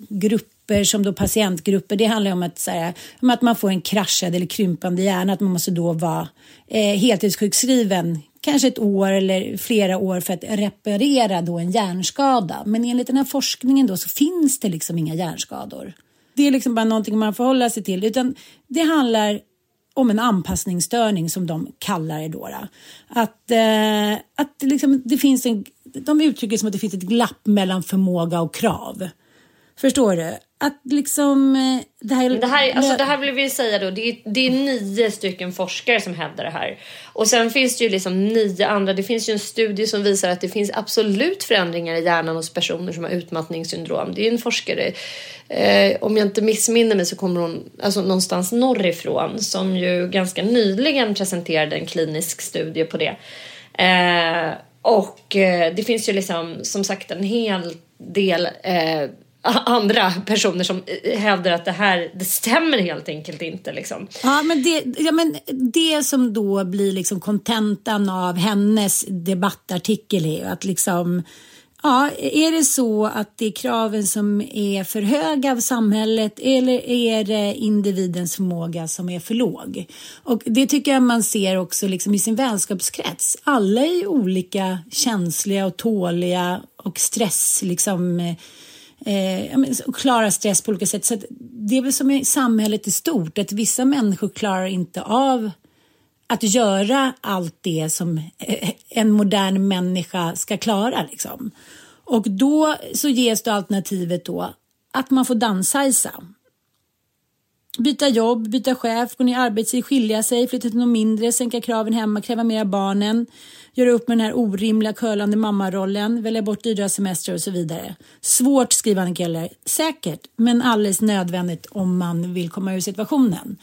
grupp grupper som då patientgrupper. Det handlar om att, så här, om att man får en kraschad eller krympande hjärna. Att man måste då vara eh, heltidssjukskriven kanske ett år eller flera år för att reparera då en hjärnskada. Men enligt den här forskningen då så finns det liksom inga hjärnskador. Det är liksom bara någonting man förhåller sig till. Utan det handlar om en anpassningsstörning som de kallar det då. Att, eh, att liksom, det finns en, de uttrycker som att det finns ett glapp mellan förmåga och krav. Förstår du? att liksom... Eh, det här, det här, alltså det här vill vi säga då, det är, det är nio stycken forskare som hävdar det här. Och sen finns det ju liksom nio andra. Det finns ju en studie som visar att det finns absolut förändringar i hjärnan hos personer som har utmattningssyndrom. Det är en forskare, eh, om jag inte missminner mig så kommer hon alltså någonstans norrifrån som ju ganska nyligen presenterade en klinisk studie på det. Eh, och eh, det finns ju liksom som sagt en hel del eh, andra personer som hävdar att det här det stämmer helt enkelt inte. Liksom. Ja, men det, ja, men det som då blir liksom kontentan av hennes debattartikel är att liksom Ja, är det så att det är kraven som är för höga av samhället eller är det individens förmåga som är för låg? Och det tycker jag man ser också liksom i sin vänskapskrets. Alla är olika känsliga och tåliga och stress liksom eh, och klarar stress på olika sätt. Så att det är väl som i samhället i stort, att vissa människor klarar inte av att göra allt det som eh, en modern människa ska klara. Liksom. Och då så ges då alternativet då att man får downsiza. Byta jobb, byta chef, gå ner i arbetstid, skilja sig, flytta till något mindre, sänka kraven hemma, kräva mer av barnen, göra upp med den här orimliga curlande mammarollen, välja bort dyra semester och så vidare. Svårt skriver Annika Eller. Säkert, men alldeles nödvändigt om man vill komma ur situationen.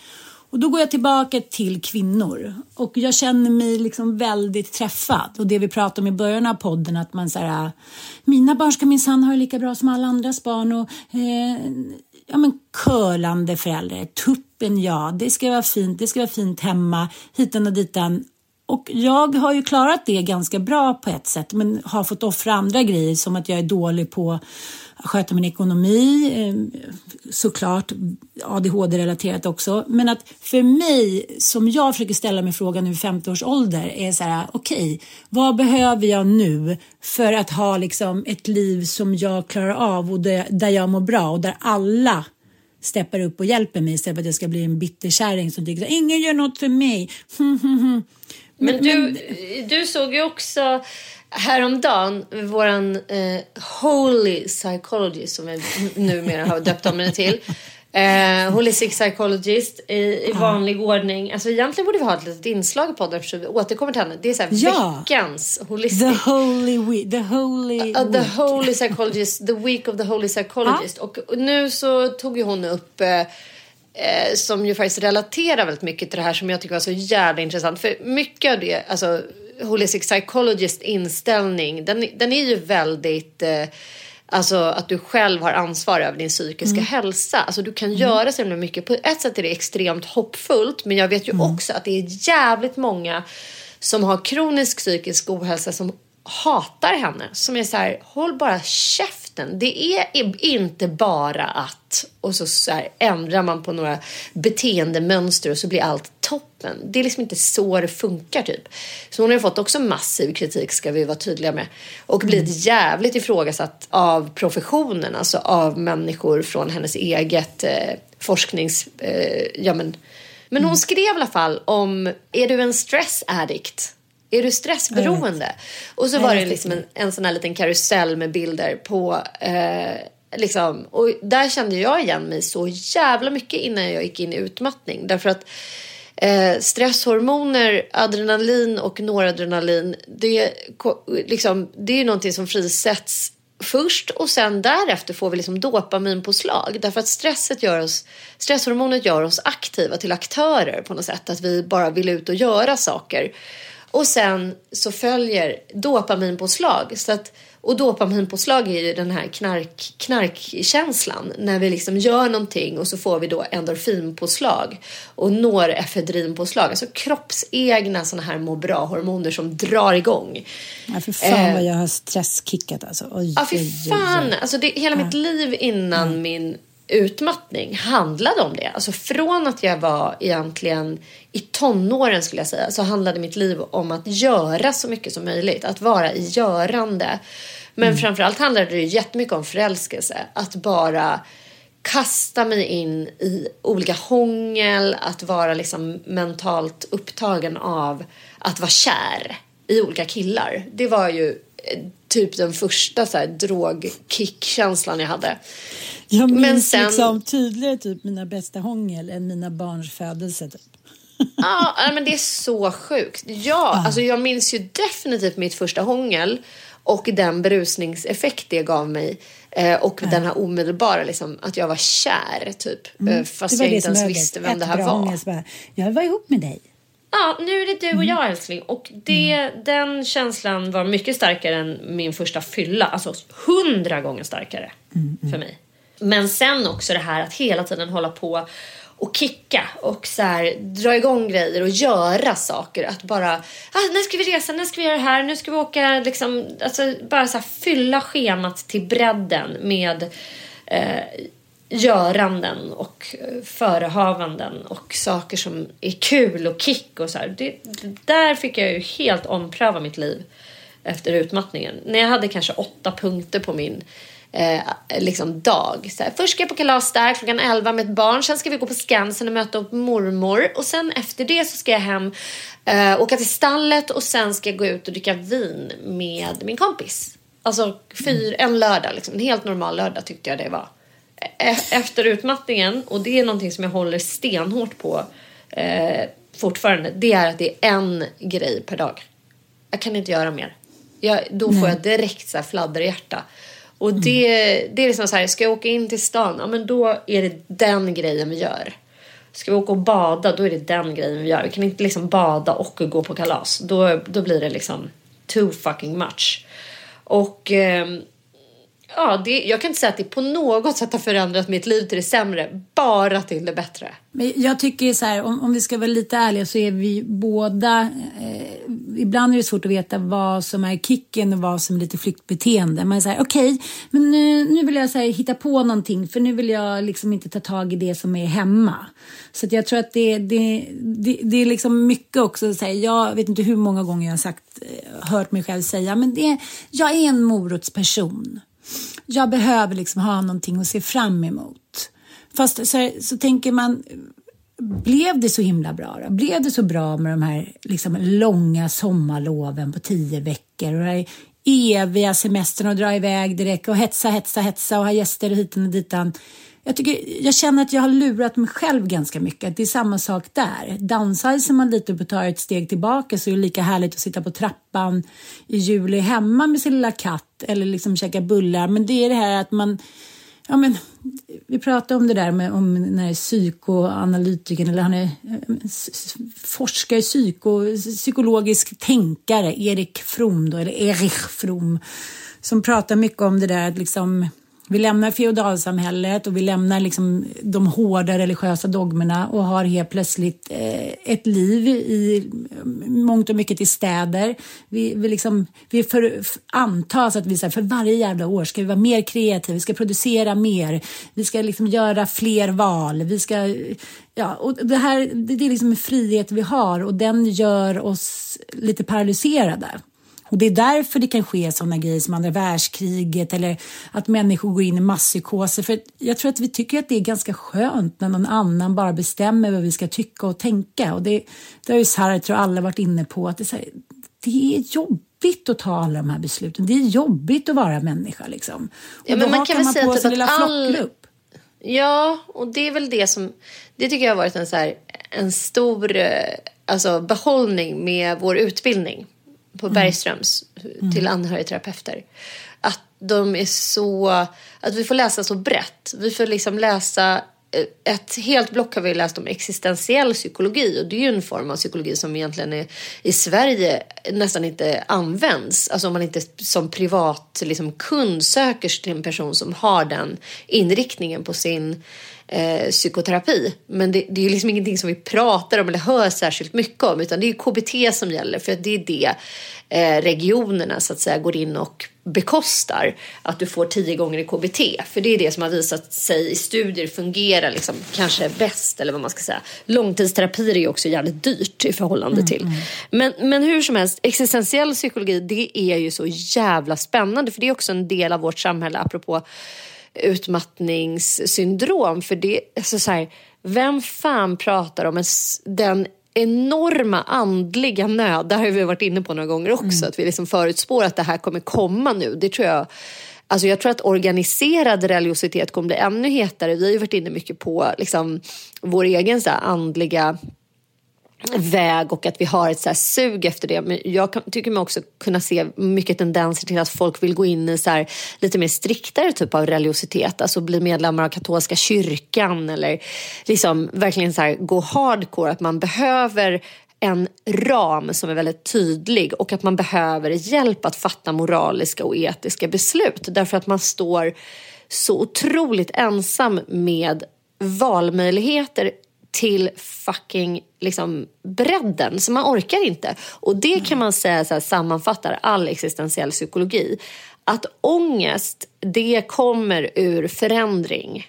Och då går jag tillbaka till kvinnor och jag känner mig liksom väldigt träffad. Och det vi pratade om i början av podden att man säger mina barn ska minsann ha det lika bra som alla andras barn och eh, ja men curlande föräldrar, tuppen ja, det ska vara fint, det ska vara fint hemma, hitan och ditan. Och jag har ju klarat det ganska bra på ett sätt men har fått offra andra grejer som att jag är dålig på sköta min ekonomi, eh, såklart ADHD-relaterat också. Men att för mig, som jag försöker ställa mig frågan nu i 50 års ålder, är så här, okej, okay, vad behöver jag nu för att ha liksom ett liv som jag klarar av och där, jag mår bra och där alla steppar upp och hjälper mig istället för att jag ska bli en bitterkärring som tycker att ingen gör något för mig. men, men, du, du såg ju också häromdagen, våran eh, holy psychologist som vi numera har döpt om henne till. Eh, holistic psychologist i, i vanlig ordning. Alltså egentligen borde vi ha ett litet inslag i podden eftersom vi återkommer till henne. Det är så här ja. veckans holistic. The holy week. The holy uh, The holy psychologist. The week of the holy psychologist. Och, och, nu så tog ju hon upp eh, eh, som ju faktiskt relaterar väldigt mycket till det här som jag tycker var så jävla intressant. För mycket av det, alltså holistic psychologist inställning, den, den är ju väldigt eh, Alltså att du själv har ansvar över din psykiska mm. hälsa. Alltså du kan mm. göra så himla mycket. På ett sätt är det extremt hoppfullt. Men jag vet ju mm. också att det är jävligt många som har kronisk psykisk ohälsa som hatar henne. Som är så här, håll bara käften. Det är inte bara att och så, så här, ändrar man på några beteendemönster och så blir allt toppen. Det är liksom inte så det funkar typ. Så hon har fått också massiv kritik ska vi vara tydliga med. Och blivit mm. jävligt ifrågasatt av professionen, alltså av människor från hennes eget eh, forsknings... Eh, ja, men, men hon mm. skrev i alla fall om, är du en stress addict? Är du stressberoende? Och så var det liksom en, en sån här liten karusell med bilder på eh, liksom, och där kände jag igen mig så jävla mycket innan jag gick in i utmattning. Därför att eh, stresshormoner, adrenalin och noradrenalin, det, liksom, det är ju någonting som frisätts först och sen därefter får vi liksom dopaminpåslag. Därför att stresset gör oss, stresshormonet gör oss aktiva till aktörer på något sätt. Att vi bara vill ut och göra saker. Och sen så följer dopaminpåslag. Så att, och dopaminpåslag är ju den här knark, knarkkänslan. När vi liksom gör någonting och så får vi då endorfinpåslag. Och norefedrinpåslag. Alltså kroppsegna sådana här må bra-hormoner som drar igång. Ja, för fan vad jag har stresskickat alltså. Oj, ja, för fan. Alltså det, hela ja. mitt liv innan ja. min utmattning handlade om det. Alltså från att jag var egentligen i tonåren skulle jag säga så handlade mitt liv om att göra så mycket som möjligt. Att vara i görande. Men mm. framförallt handlade det jättemycket om förälskelse. Att bara kasta mig in i olika hångel, att vara liksom mentalt upptagen av att vara kär i olika killar. Det var ju eh, typ den första så här, drogkick-känslan jag hade. Jag minns men sen... liksom tydligare typ mina bästa hångel än mina barns födelse. Typ. Ja, men det är så sjukt. Ja, ah. alltså jag minns ju definitivt mitt första hångel och den berusningseffekt det gav mig. Eh, och ah. den här omedelbara, liksom, att jag var kär typ. Mm. Eh, fast jag inte ens visste vem Ett det här var. Bara, jag var ihop med dig. Ja, nu är det du och mm. jag älskling. Och det, mm. den känslan var mycket starkare än min första fylla. Alltså hundra gånger starkare mm, mm. för mig. Men sen också det här att hela tiden hålla på och kicka och så här, dra igång grejer och göra saker. Att bara, ah, när ska vi resa, när ska vi göra det här, nu ska vi åka, liksom, alltså bara så här, fylla schemat till bredden med eh, göranden och eh, förehavanden och saker som är kul och kick och så här. Det, det, där fick jag ju helt ompröva mitt liv efter utmattningen. När jag hade kanske åtta punkter på min eh, liksom dag. Så här, först ska jag på kalas där klockan 11 med ett barn. Sen ska vi gå på Skansen och möta upp mormor. Och sen efter det så ska jag hem, eh, åka till stallet och sen ska jag gå ut och dricka vin med min kompis. Alltså fyr, en lördag, liksom. en helt normal lördag tyckte jag det var. E efter utmattningen, och det är någonting som jag håller stenhårt på eh, fortfarande, det är att det är en grej per dag. Jag kan inte göra mer. Jag, då får jag direkt så här fladderhjärta. Och det, det är liksom så här, ska jag åka in till stan, ja men då är det den grejen vi gör. Ska vi åka och bada, då är det den grejen vi gör. Vi kan inte liksom bada och gå på kalas. Då, då blir det liksom too fucking much. Och eh, ja, det, jag kan inte säga att det på något sätt har förändrat mitt liv till det sämre, bara till det bättre. Men jag tycker så här, om, om vi ska vara lite ärliga så är vi båda, eh, ibland är det svårt att veta vad som är kicken och vad som är lite flyktbeteende. Man säger okej, okay, men nu, nu vill jag så här, hitta på någonting för nu vill jag liksom inte ta tag i det som är hemma. Så jag tror att det, det, det, det är liksom mycket också, så här, jag vet inte hur många gånger jag har sagt, eh, hört mig själv säga, men det, jag är en morotsperson jag behöver liksom ha någonting att se fram emot. Fast så, så tänker man, blev det så himla bra då? Blev det så bra med de här liksom, långa sommarloven på tio veckor och den eviga semestern och dra iväg direkt och hetsa, hetsa, hetsa och ha gäster hit och ditan jag, tycker, jag känner att jag har lurat mig själv ganska mycket. Det är samma sak där. Downsizar man lite och tar ett steg tillbaka så är det lika härligt att sitta på trappan i juli hemma med sin lilla katt eller liksom käka bullar. Men det är det här att man Ja, men, vi pratade om det där med om när psykoanalytikern, eller han är eh, forskare, psyko, psykologisk tänkare, Erik From då, eller Erich From, som pratar mycket om det där att liksom vi lämnar feodalsamhället och vi lämnar liksom de hårda religiösa dogmerna och har helt plötsligt eh, ett liv i eh, mångt och mycket i städer. Vi, vi, liksom, vi för, antas att vi så här, för varje jävla år ska vi vara mer kreativa, vi ska producera mer, vi ska liksom göra fler val, vi ska Ja, och det här det är liksom en frihet vi har och den gör oss lite paralyserade. Och det är därför det kan ske sådana grejer som andra världskriget eller att människor går in i masspsykoser. För jag tror att vi tycker att det är ganska skönt när någon annan bara bestämmer vad vi ska tycka och tänka. Och det, det har ju Sartre och alla varit inne på att det är, här, det är jobbigt att ta alla de här besluten. Det är jobbigt att vara människa liksom. Och ja, men man kan väl säga typ att all... Ja, och det är väl det som, det tycker jag har varit en, så här, en stor eh, alltså, behållning med vår utbildning på mm. Bergströms mm. till anhörigterapeuter. Att de är så, att vi får läsa så brett. Vi får liksom läsa eh, ett helt block har vi läst om existentiell psykologi och det är ju en form av psykologi som egentligen är, i Sverige nästan inte används. Alltså om man inte som privat liksom, kund söker sig till en person som har den inriktningen på sin eh, psykoterapi. Men det, det är liksom ingenting som vi pratar om eller hör särskilt mycket om utan det är KBT som gäller för det är det eh, regionerna så att säga går in och bekostar att du får tio gånger i KBT. För det är det som har visat sig i studier fungerar liksom kanske bäst eller vad man ska säga. Långtidsterapi är ju också jävligt dyrt i förhållande mm, till. Mm. Men, men hur som helst, existentiell psykologi det är ju så jävla spännande för det är också en del av vårt samhälle apropå utmattningssyndrom. För det, alltså så här, vem fan pratar om en, den enorma andliga nöd, det har vi varit inne på några gånger också, mm. att vi liksom förutspår att det här kommer komma nu. Det tror jag Alltså jag tror att organiserad religiositet kommer bli ännu hetare. Vi har ju varit inne mycket på liksom, vår egen så andliga väg och att vi har ett så sug efter det. Men jag kan, tycker mig också kunna se mycket tendenser till att folk vill gå in i så här, lite mer striktare typ av religiositet. Alltså bli medlemmar av katolska kyrkan eller liksom verkligen så här, gå hardcore. Att man behöver en ram som är väldigt tydlig och att man behöver hjälp att fatta moraliska och etiska beslut. Därför att man står så otroligt ensam med valmöjligheter till fucking liksom, bredden, så man orkar inte. Och det kan man säga så här, sammanfattar all existentiell psykologi. Att ångest, det kommer ur förändring.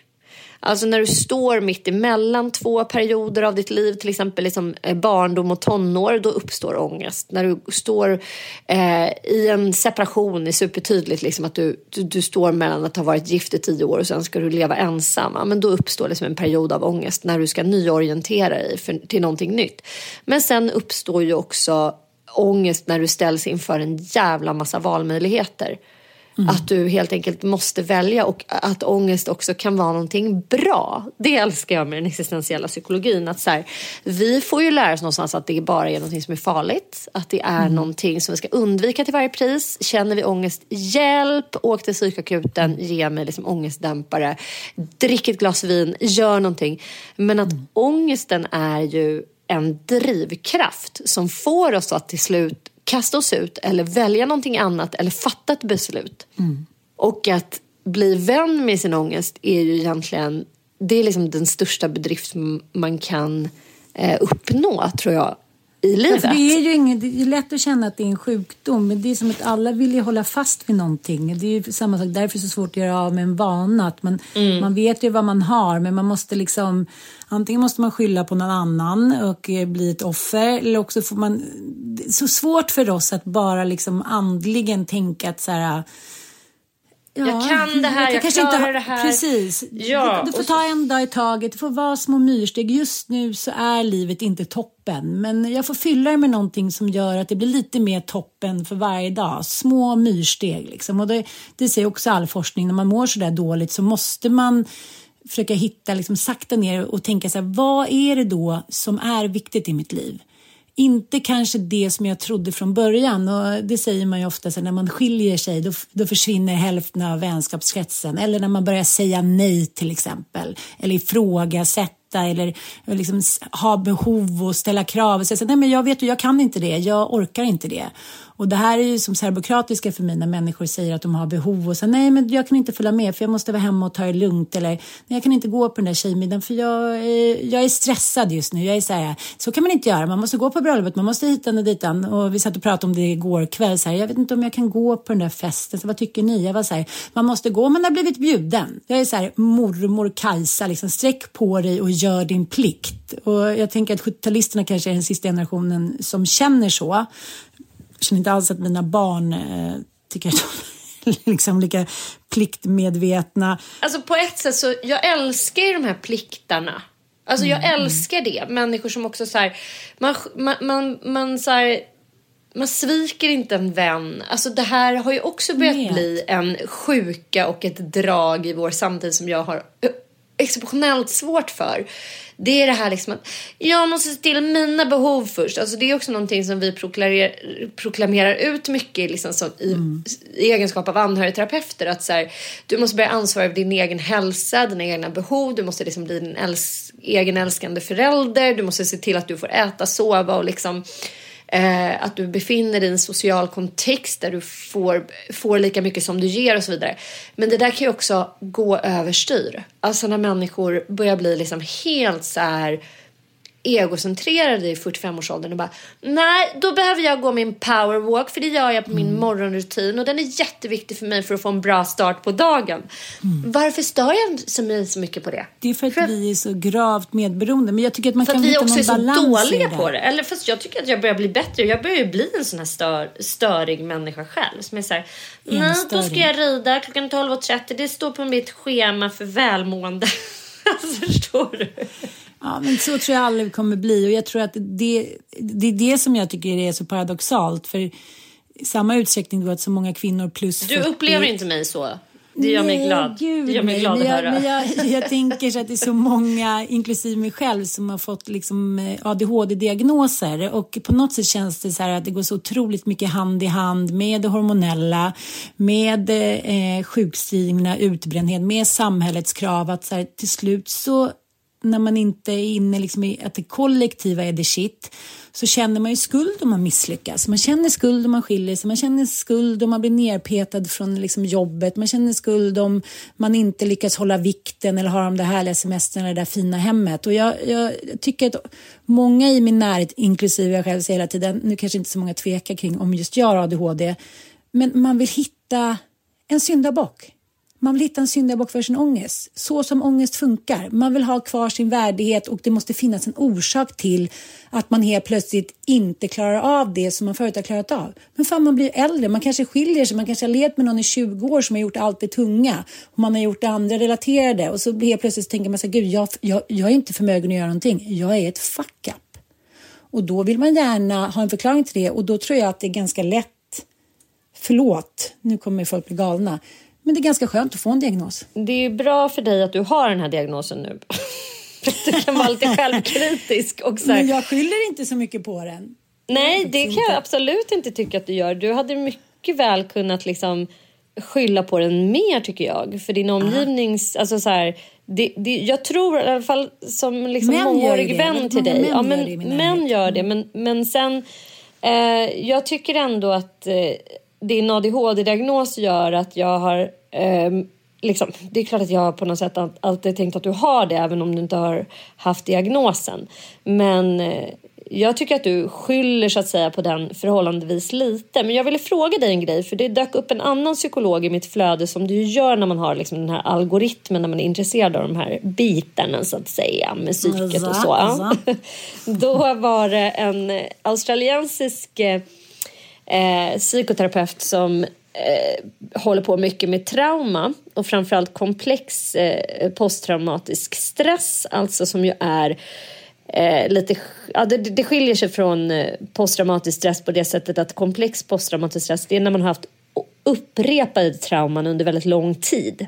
Alltså när du står mitt emellan två perioder av ditt liv, till exempel liksom eh, barndom och tonår, då uppstår ångest. När du står eh, i en separation, det är supertydligt liksom att du, du, du, står mellan att ha varit gift i tio år och sen ska du leva ensam. Ja, Men då uppstår liksom en period av ångest när du ska nyorientera dig för, till någonting nytt. Men sen uppstår ju också ångest när du ställs inför en jävla massa valmöjligheter. Mm. Att du helt enkelt måste välja och att ångest också kan vara någonting bra. Det älskar jag med den existentiella psykologin. Att så här, vi får ju lära oss någonstans att det bara är någonting som är farligt. Att det är mm. någonting som vi ska undvika till varje pris. Känner vi ångest, hjälp! Åk till psykakuten, ge mig liksom ångestdämpare. Drick ett glas vin, gör någonting. Men att mm. ångesten är ju en drivkraft som får oss att till slut kasta oss ut eller välja någonting annat eller fatta ett beslut. Mm. Och att bli vän med sin ångest är ju egentligen det är liksom den största bedrift man kan eh, uppnå tror jag i livet. Ja, det, är ju inget, det är lätt att känna att det är en sjukdom men det är som att alla vill ju hålla fast vid någonting. Det är ju samma sak, därför är det så svårt att göra av med en vana. Att man, mm. man vet ju vad man har men man måste liksom Antingen måste man skylla på någon annan och eh, bli ett offer eller också får man... Det är så svårt för oss att bara liksom andligen tänka att så här Ja, jag kan det här, jag, jag klarar inte, det här. Precis. Ja, du, du får ta en dag i taget, det får vara små myrsteg. Just nu så är livet inte toppen, men jag får fylla det med någonting som gör att det blir lite mer toppen för varje dag. Små myrsteg liksom. Och det, det säger också all forskning, när man mår så där dåligt så måste man försöka hitta, liksom sakta ner och tänka så här, vad är det då som är viktigt i mitt liv? Inte kanske det som jag trodde från början. Och det säger man ju ofta, så när man skiljer sig då, då försvinner hälften av vänskapskretsen. Eller när man börjar säga nej till exempel. Eller ifrågasätta eller liksom ha behov och ställa krav. Och säga, nej men jag vet ju, jag kan inte det, jag orkar inte det. Och det här är ju som serbokratiska för mig när människor säger att de har behov och säger nej men jag kan inte följa med för jag måste vara hemma och ta det lugnt eller nej, jag kan inte gå på den där tjejmiddagen för jag, är, jag är stressad just nu. Jag är så här, så kan man inte göra. Man måste gå på bröllopet, man måste hitan och ditan. Och vi satt och pratade om det igår kväll. Så här, jag vet inte om jag kan gå på den där festen. Så vad tycker ni? Jag var så här, man måste gå om man har blivit bjuden. Jag är så här, mormor Kajsa, liksom, sträck på dig och gör din plikt. Och jag tänker att 70-talisterna kanske är den sista generationen som känner så känner inte alls att mina barn eh, tycker att de är liksom lika pliktmedvetna. Alltså på ett sätt så, jag älskar ju de här pliktarna. Alltså jag mm. älskar det. Människor som också så här, man, man, man, man så här, man sviker inte en vän. Alltså det här har ju också börjat Med. bli en sjuka och ett drag i vår samtid som jag har exceptionellt svårt för. Det är det här liksom att jag måste se till mina behov först. Alltså det är också någonting som vi proklamerar, proklamerar ut mycket liksom som i, mm. i egenskap av anhörigterapeuter. Att så här, du måste börja ansvara för din egen hälsa, dina egna behov. Du måste liksom bli din äls egen älskande förälder. Du måste se till att du får äta, sova och liksom Eh, att du befinner dig i en social kontext där du får, får lika mycket som du ger och så vidare. Men det där kan ju också gå överstyr. Alltså när människor börjar bli liksom helt så här egocentrerade i 45-årsåldern och bara nej, då behöver jag gå min powerwalk för det gör jag på min mm. morgonrutin och den är jätteviktig för mig för att få en bra start på dagen. Mm. Varför stör jag mig så mycket på det? Det är för att för vi är så gravt medberoende. Men jag tycker att man för kan att vi också är så dåliga på det. Eller fast jag tycker att jag börjar bli bättre. Jag börjar ju bli en sån här stör, störig människa själv. Som är så här, nej, då ska jag rida klockan 12.30. Det står på mitt schema för välmående. Alltså, förstår du? Ja, men så tror jag aldrig kommer bli och jag tror att det, det är det som jag tycker är så paradoxalt. För i samma utsträckning då att så många kvinnor plus Du upplever inte mig så? Det gör mig glad. Gud, det gör mig glad jag, att höra. Men jag, jag tänker så att det är så många, inklusive mig själv, som har fått liksom eh, ADHD-diagnoser. Och på något sätt känns det så här att det går så otroligt mycket hand i hand med det hormonella, med eh, sjukskrivna, utbrändhet, med samhällets krav. Att så här, till slut så när man inte är inne liksom i att det kollektiva är det shit så känner man ju skuld om man misslyckas. Man känner skuld om man skiljer sig, man känner skuld om man blir nerpetad från liksom jobbet, man känner skuld om man inte lyckas hålla vikten eller har de där härliga semestern eller det där fina hemmet. Och jag, jag tycker att många i min närhet, inklusive jag själv, säger hela tiden, nu kanske inte så många tvekar kring om just jag har ADHD, men man vill hitta en syndabock man vill hitta en syndabock för sin ångest. Så som ångest funkar. Man vill ha kvar sin värdighet och det måste finnas en orsak till att man helt plötsligt inte klarar av det som man förut har klarat av. Men fan, man blir äldre, man kanske skiljer sig, man kanske har levt med någon i 20 år som har gjort allt det tunga och man har gjort det andra relaterade och så helt plötsligt tänker man så gud, jag, jag, jag är inte förmögen att göra någonting. Jag är ett fuck up. Och då vill man gärna ha en förklaring till det och då tror jag att det är ganska lätt Förlåt, nu kommer folk bli galna. Men det är ganska skönt att få en diagnos. Det är bra för dig att du har den här diagnosen nu. du kan vara lite självkritisk. Och så här. Men jag skyller inte så mycket på den. Nej, det kan jag absolut inte tycka att du gör. Du hade mycket väl kunnat liksom skylla på den mer tycker jag. För din omgivnings... Alltså så här, det, det, jag tror i alla fall som liksom mångårig vän till dig. Ja, men, gör det män gör det. Men, men sen... Eh, jag tycker ändå att... Eh, din ADHD-diagnos gör att jag har... Eh, liksom, det är klart att jag på något sätt alltid tänkt att du har det även om du inte har haft diagnosen. Men eh, jag tycker att du skyller så att säga på den förhållandevis lite. Men jag ville fråga dig en grej för det dök upp en annan psykolog i mitt flöde som du gör när man har liksom den här algoritmen när man är intresserad av de här bitarna så att säga med psyket och så. Då var det en australiensisk eh, eh, psykoterapeut som eh, håller på mycket med trauma och framförallt komplex eh, posttraumatisk stress, alltså som ju är eh, lite, ja, det, det skiljer sig från eh, posttraumatisk stress på det sättet att komplex posttraumatisk stress det är när man har haft upprepade trauman under väldigt lång tid.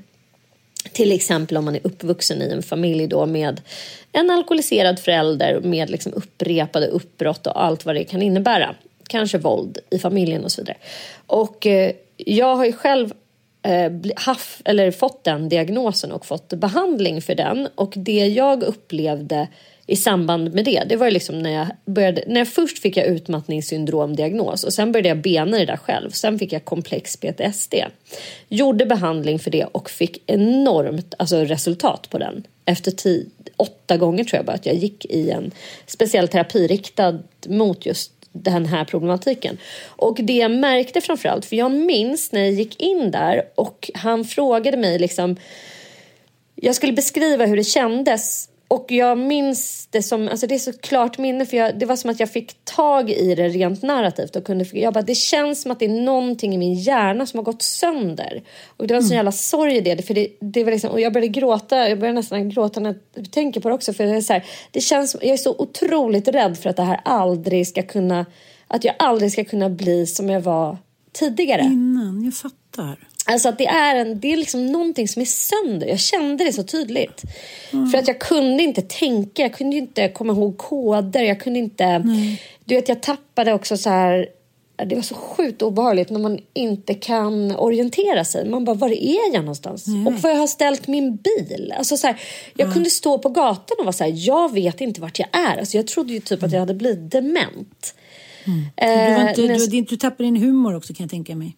Till exempel om man är uppvuxen i en familj då med en alkoholiserad förälder med liksom upprepade uppbrott och allt vad det kan innebära kanske våld i familjen och så vidare. Och eh, jag har ju själv eh, haft, eller fått den diagnosen och fått behandling för den. Och det jag upplevde i samband med det, det var ju liksom när jag började, när jag först fick jag utmattningssyndromdiagnos och sen började jag bena det där själv. Sen fick jag komplex PTSD. Gjorde behandling för det och fick enormt alltså, resultat på den. Efter tio, åtta gånger tror jag bara att jag gick i en speciell terapi riktad mot just den här problematiken. Och det jag märkte framförallt, för jag minns när jag gick in där och han frågade mig liksom jag skulle beskriva hur det kändes och jag minns det som, alltså det är så klart minne för jag, det var som att jag fick tag i det rent narrativt och kunde, jag bara, det känns som att det är någonting i min hjärna som har gått sönder. Och det var en sån mm. jävla sorg i det, för det, det var liksom, och jag började gråta, jag började nästan gråta när jag tänker på det också för det är så här, det känns, jag är så otroligt rädd för att det här aldrig ska kunna, att jag aldrig ska kunna bli som jag var tidigare. Innan, jag fattar. Alltså att det är, en, det är liksom någonting som är sönder. Jag kände det så tydligt. Mm. För att jag kunde inte tänka, jag kunde inte komma ihåg koder. Jag kunde inte... Mm. Du vet, jag tappade också så här... Det var så sjukt obehagligt när man inte kan orientera sig. Man bara, var är jag någonstans? Mm. Och var jag har ställt min bil? Alltså så här, jag kunde stå på gatan och vara så här, jag vet inte vart jag är. Alltså jag trodde ju typ att jag hade blivit dement. Mm. Eh, du, inte, du, du tappade din humor också kan jag tänka mig.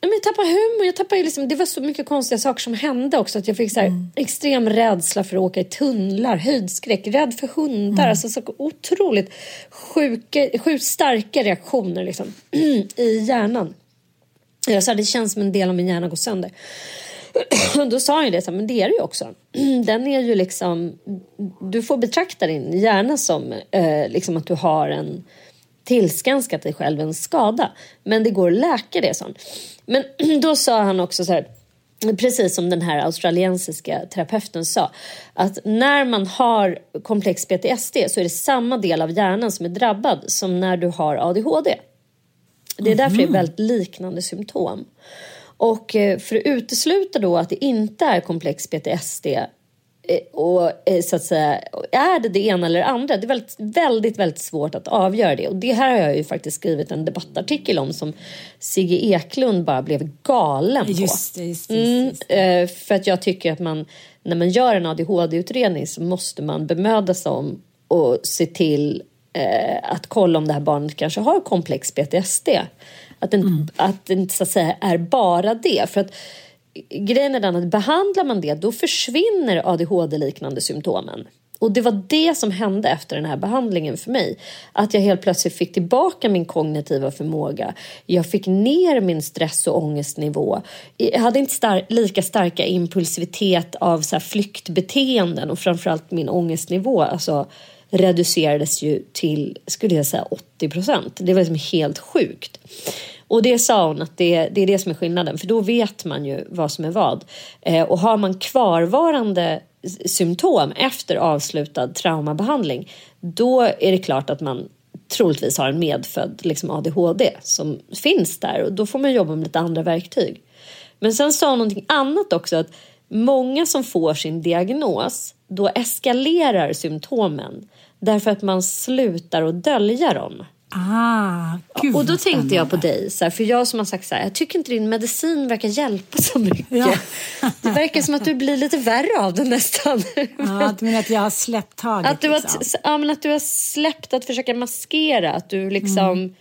Men jag tappade humor. Jag tappade liksom, det var så mycket konstiga saker som hände också. Att jag fick så här, mm. extrem rädsla för att åka i tunnlar, höjdskräck, rädd för hundar. Mm. Alltså så otroligt sjuka, sjukt starka reaktioner liksom, i hjärnan. Jag sa det känns som en del av min hjärna går sönder. Då sa han det, så här, men det är det ju också. Den är ju liksom, du får betrakta din hjärna som eh, liksom att du har en tillskanskat dig själv en skada. Men det går att läka det, sånt. Men då sa han också så här, precis som den här australiensiska terapeuten sa, att när man har komplex PTSD så är det samma del av hjärnan som är drabbad som när du har ADHD. Det är därför det är mhm. väldigt liknande symptom. Och eh, för att utesluta då att det inte är komplex PTSD och eh, så att säga, är det det ena eller det andra? Det är väldigt, väldigt, väldigt svårt att avgöra det. Och det här har jag ju faktiskt skrivit en debattartikel om som Sigge Eklund bara blev galen på. Just det, just det, just det. Mm, eh, för att jag tycker att man, när man gör en ADHD-utredning så måste man bemöda sig om och se till att kolla om det här barnet kanske har komplex PTSD. Att det, mm. att det inte så att säga är bara det. För att grejen är den att behandlar man det då försvinner ADHD-liknande symptomen. Och det var det som hände efter den här behandlingen för mig. Att jag helt plötsligt fick tillbaka min kognitiva förmåga. Jag fick ner min stress och ångestnivå. Jag hade inte star lika starka impulsivitet av så flyktbeteenden och framförallt min ångestnivå. Alltså, reducerades ju till, skulle jag säga, 80 procent. Det var liksom helt sjukt. Och det sa hon att det, det är det som är skillnaden, för då vet man ju vad som är vad. Eh, och har man kvarvarande symptom efter avslutad traumabehandling, då är det klart att man troligtvis har en medfödd liksom ADHD som finns där och då får man jobba med lite andra verktyg. Men sen sa hon någonting annat också att många som får sin diagnos, då eskalerar symptomen därför att man slutar att dölja dem. Ah, gud och då tänkte jag på dig, så här, för jag som har sagt så här, jag tycker inte din medicin verkar hjälpa så mycket. Ja. det verkar som att du blir lite värre av den nästan. Ja, du menar att jag har släppt taget? Att du, har, liksom. ja, men att du har släppt att försöka maskera, att du liksom mm.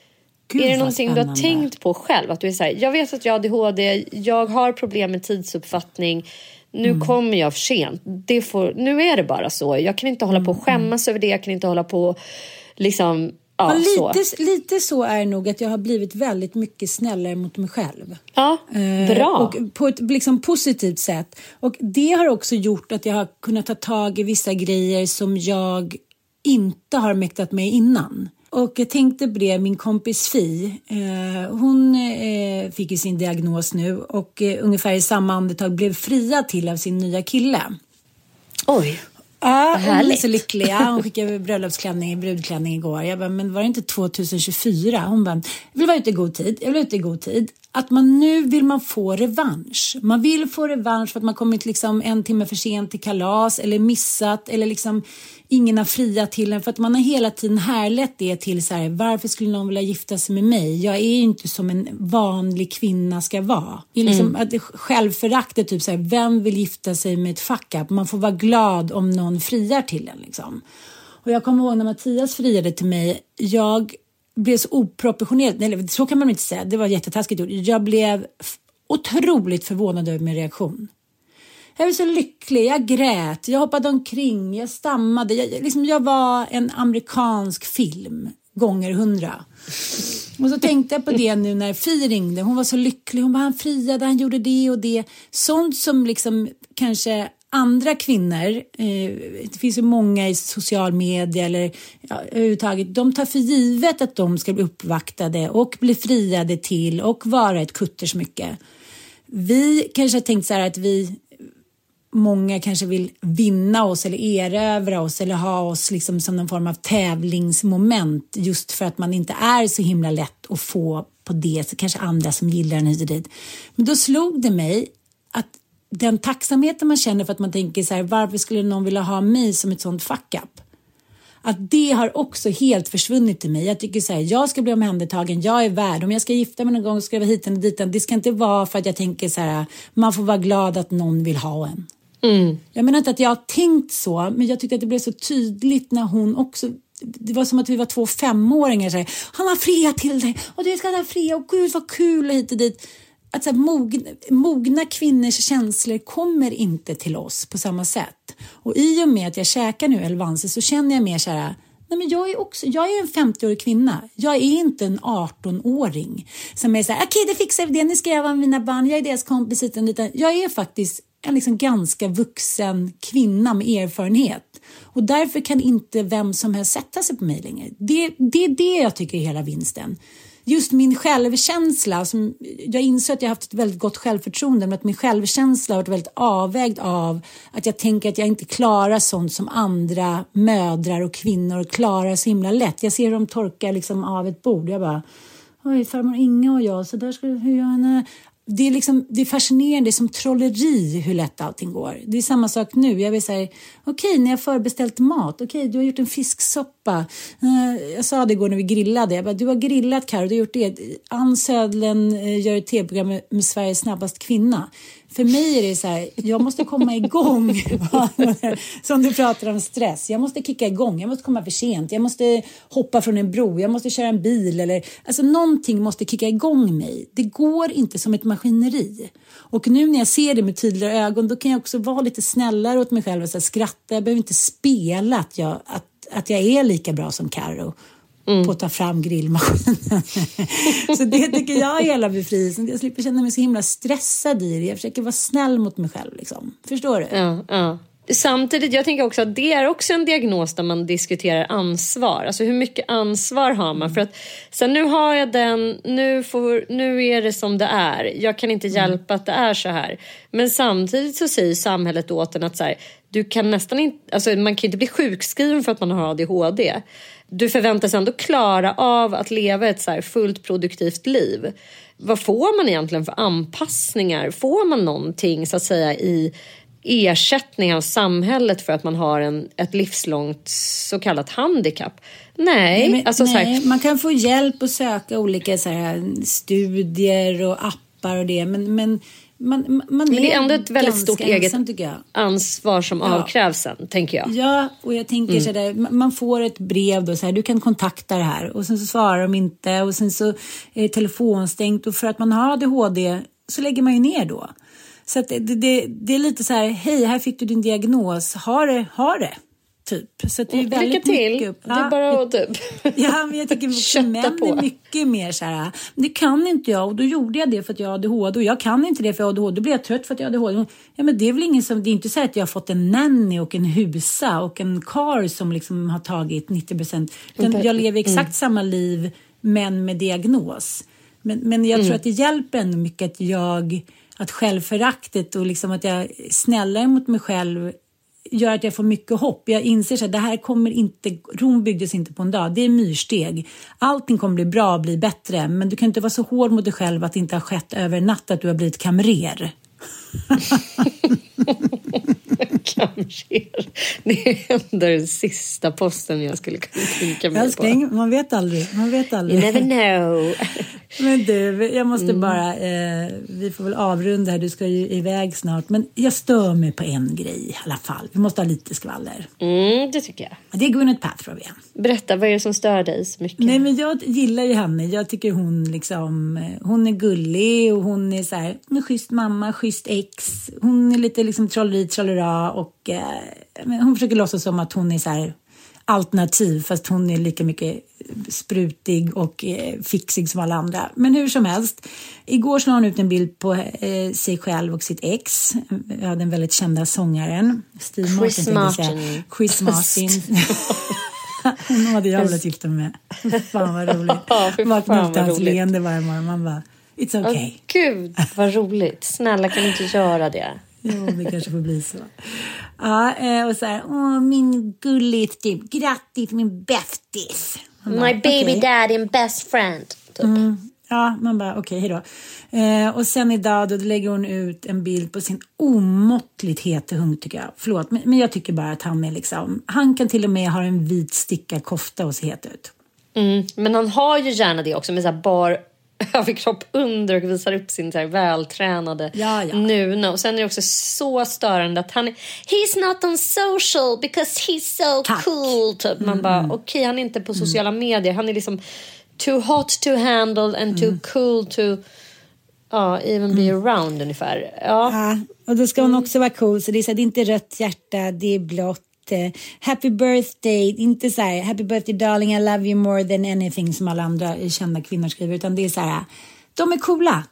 Gud, är det någonting du har tänkt på själv? Att du är så här, jag vet att jag har ADHD, jag har problem med tidsuppfattning, nu mm. kommer jag för sent. Det får, nu är det bara så. Jag kan inte hålla på och mm, mm. skämmas över det, jag kan inte hålla på liksom Ja, lite, så. lite så är det nog att jag har blivit väldigt mycket snällare mot mig själv. Ja, eh, bra. och på ett liksom, positivt sätt. Och det har också gjort att jag har kunnat ta tag i vissa grejer som jag inte har mäktat med innan. Och jag tänkte på det, min kompis Fi, eh, hon eh, fick ju sin diagnos nu och eh, ungefär i samma andetag blev fria till av sin nya kille. Oj. Ja, hon är så lycklig. Ja, hon skickade bröllopsklänning, brudklänning igår. Jag bara, men var det inte 2024? Hon bara, jag vill vara ute i god tid. Jag vill vara ute i god tid. Att man nu vill man få revansch. Man vill få revansch för att man kommit liksom en timme för sent till kalas eller missat eller liksom ingen har friat till en för att man har hela tiden härlett det till så här, varför skulle någon vilja gifta sig med mig? Jag är ju inte som en vanlig kvinna ska vara. Det är liksom mm. att självföraktet, typ så här, vem vill gifta sig med ett fuck up? Man får vara glad om någon friar till en liksom. Och jag kommer ihåg när Mattias friade till mig, jag blev så oproportionerligt, eller så kan man inte säga, det var jättetaskigt gjort. Jag blev otroligt förvånad över min reaktion. Jag var så lycklig, jag grät, jag hoppade omkring, jag stammade. Jag, liksom, jag var en amerikansk film gånger hundra. Och så tänkte jag på det nu när Fi ringde. Hon var så lycklig. Hon bara, han friade, han gjorde det och det. Sånt som liksom kanske andra kvinnor, eh, det finns ju många i social media eller ja, överhuvudtaget, de tar för givet att de ska bli uppvaktade och bli friade till och vara ett kuttersmycke. Vi kanske har tänkt så här att vi många kanske vill vinna oss eller erövra oss eller ha oss liksom som någon form av tävlingsmoment just för att man inte är så himla lätt att få på det, så kanske andra som gillar den hit och dit. Men då slog det mig den tacksamheten man känner för att man tänker så här, varför skulle någon vilja ha mig som ett sånt fuck up? Att det har också helt försvunnit i mig. Jag tycker så här, jag ska bli omhändertagen, jag är värd. Om jag ska gifta mig någon gång ska jag vara hit och dit. Det ska inte vara för att jag tänker så här, man får vara glad att någon vill ha en. Mm. Jag menar inte att jag har tänkt så, men jag tyckte att det blev så tydligt när hon också det var som att vi var två femåringar. Så här, Han har fria till dig och du ska ha fria och gud vad kul och hit och dit. Att så här, mogna, mogna kvinnors känslor kommer inte till oss på samma sätt. Och i och med att jag käkar nu Elvanse så känner jag mer så här Nej, men jag är också jag är en 50-årig kvinna. Jag är inte en 18-åring som är så här, okej okay, det fixar vi det, nu ska jag vara med mina barn, jag är deras kompis. utan Jag är faktiskt en liksom ganska vuxen kvinna med erfarenhet. Och därför kan inte vem som helst sätta sig på mig längre. Det, det är det jag tycker är hela vinsten. Just min självkänsla, som jag inser att jag haft ett väldigt gott självförtroende, men att min självkänsla har varit väldigt avvägd av att jag tänker att jag inte klarar sånt som andra mödrar och kvinnor klarar så himla lätt. Jag ser hur de torkar liksom av ett bord. Jag bara, oj, farmor Inga och jag, så där ska hur gör jag, det är, liksom, det är fascinerande, det är som trolleri hur lätt allting går. Det är samma sak nu. Jag vill säga, okej, okay, ni har förbeställt mat. Okej, okay, du har gjort en fisksoppa. Uh, jag sa det igår när vi grillade. Jag bara, du har grillat Carro, du har gjort det. Ann Södlen uh, gör ett tv-program med, med Sveriges snabbaste kvinna. För mig är det så här, jag måste komma igång. Som du pratar om stress. Jag måste kicka igång, jag måste komma för sent, jag måste hoppa från en bro, jag måste köra en bil eller alltså någonting måste kicka igång mig. Det går inte som ett maskineri. Och nu när jag ser det med tydligare ögon då kan jag också vara lite snällare åt mig själv och så här, skratta. Jag behöver inte spela att jag, att, att jag är lika bra som Karo Mm. på att ta fram grillmaskinen. så det tycker jag är hela befrielsen. Jag slipper känna mig så himla stressad i det. Jag försöker vara snäll mot mig själv. Liksom. Förstår du? Ja, ja. Samtidigt, jag tänker också att det är också en diagnos där man diskuterar ansvar. Alltså hur mycket ansvar har man? För att sen nu har jag den, nu, får, nu är det som det är. Jag kan inte hjälpa att det är så här. Men samtidigt så säger samhället åt en att så här, du kan nästan inte, alltså man kan inte bli sjukskriven för att man har ADHD. Du förväntas ändå klara av att leva ett så här fullt produktivt liv. Vad får man egentligen för anpassningar? Får man någonting så att säga i ersättning av samhället för att man har en, ett livslångt så kallat handikapp? Nej, men, alltså så nej här, man kan få hjälp att söka olika så här, studier och appar och det. Men, men man, man men det är ändå ett väldigt stort eget ensam, jag. ansvar som Ja. avkrävs en, tänker jag. Ja, och jag tänker Mm. så där, ma- man får ett brev då så här, du kan kontakta det här och sen så svarar de inte och sen så är det telefonstängt och för att man har ADHD så lägger man ju ner då. Så det, det, det är lite så här, hej, här fick du din diagnos, ha det, ha det. Typ. Så det är Lycka väldigt till! mycket- Det är bara att typ... Ja, men jag tycker också män på. är mycket mer så här, det kan inte jag och då gjorde jag det för att jag har ADHD och jag kan inte det för jag har ADHD, då blir jag trött för att jag har ADHD. Ja, men det är väl ingen som, det är inte så att jag har fått en nanny och en husa och en kar som liksom har tagit 90 procent. Mm. Jag lever exakt samma liv men med diagnos. Men, men jag tror Mm. att det hjälper ändå mycket att jag, att självföraktet och liksom att jag är snällare mot mig själv gör att jag får mycket hopp. Jag inser att det här kommer inte, Rom byggdes inte på en dag. Det är myrsteg. Allting kommer bli bra, bli bättre. Men du kan inte vara så hård mot dig själv att det inte har skett över en natt att du har blivit kamrer. Kamrer. Det är ändå den sista posten jag skulle kunna tänka mig på. Älskling, man vet aldrig. Man vet aldrig. You never know. Men du, jag måste Mm. bara, eh, vi får väl avrunda här, du ska ju iväg snart. Men jag stör mig på en grej i alla fall. Vi måste ha lite skvaller. Mm, det tycker jag. Det är Gwyneth Paltrow igen. Berätta, vad är det som stör dig så mycket? Nej men jag gillar ju henne. Jag tycker hon liksom, eh, hon är gullig och hon är så här, hon är schysst mamma, schysst ex. Hon är lite liksom trolleri trollera och eh, hon försöker låtsas som att hon är så här alternativ fast hon är lika mycket sprutig och eh, fixig som alla andra. Men hur som helst, igår la hon ut en bild på eh, sig själv och sitt ex. Ja, den väldigt kända sångaren. Steve Chris Martin. Martin. Chris Martin. Hon hade jag velat gifta mig med. Fan vad roligt. Ja, fy Vakna fan upp till hans leende varje morgon. Man bara, it's okay. Gud, vad roligt. Snälla, kan du inte göra det? Jo, det kanske får bli så. Ja, eh, och så här, åh min gullis typ, grattis min bästis. Bara, My baby okej. daddy and best friend. Typ. Ja, man bara okej, hejdå. Eh, och sen idag då lägger hon ut en bild på sin omåttligt hete hund tycker jag. Förlåt, men, men jag tycker bara att han är liksom, han kan till och med ha en vit stickad kofta och se het ut. Mm, men han har ju gärna det också med så här bar överkropp under och visar upp sin så här vältränade Ja, ja. nuna. Och sen är det också så störande att han är He's not on social because he's so Tack. cool. Typ. Man bara okej han är inte på sociala medier. Han är liksom too hot to handle and too cool to ja, even be around ungefär. Ja. Ja, och då ska hon också vara cool. Så det är, så här, det är inte rött hjärta, det är blått. Eh, happy birthday, inte så här happy birthday darling I love you more than anything som alla andra kända kvinnor skriver. Utan det är så här, de är coola.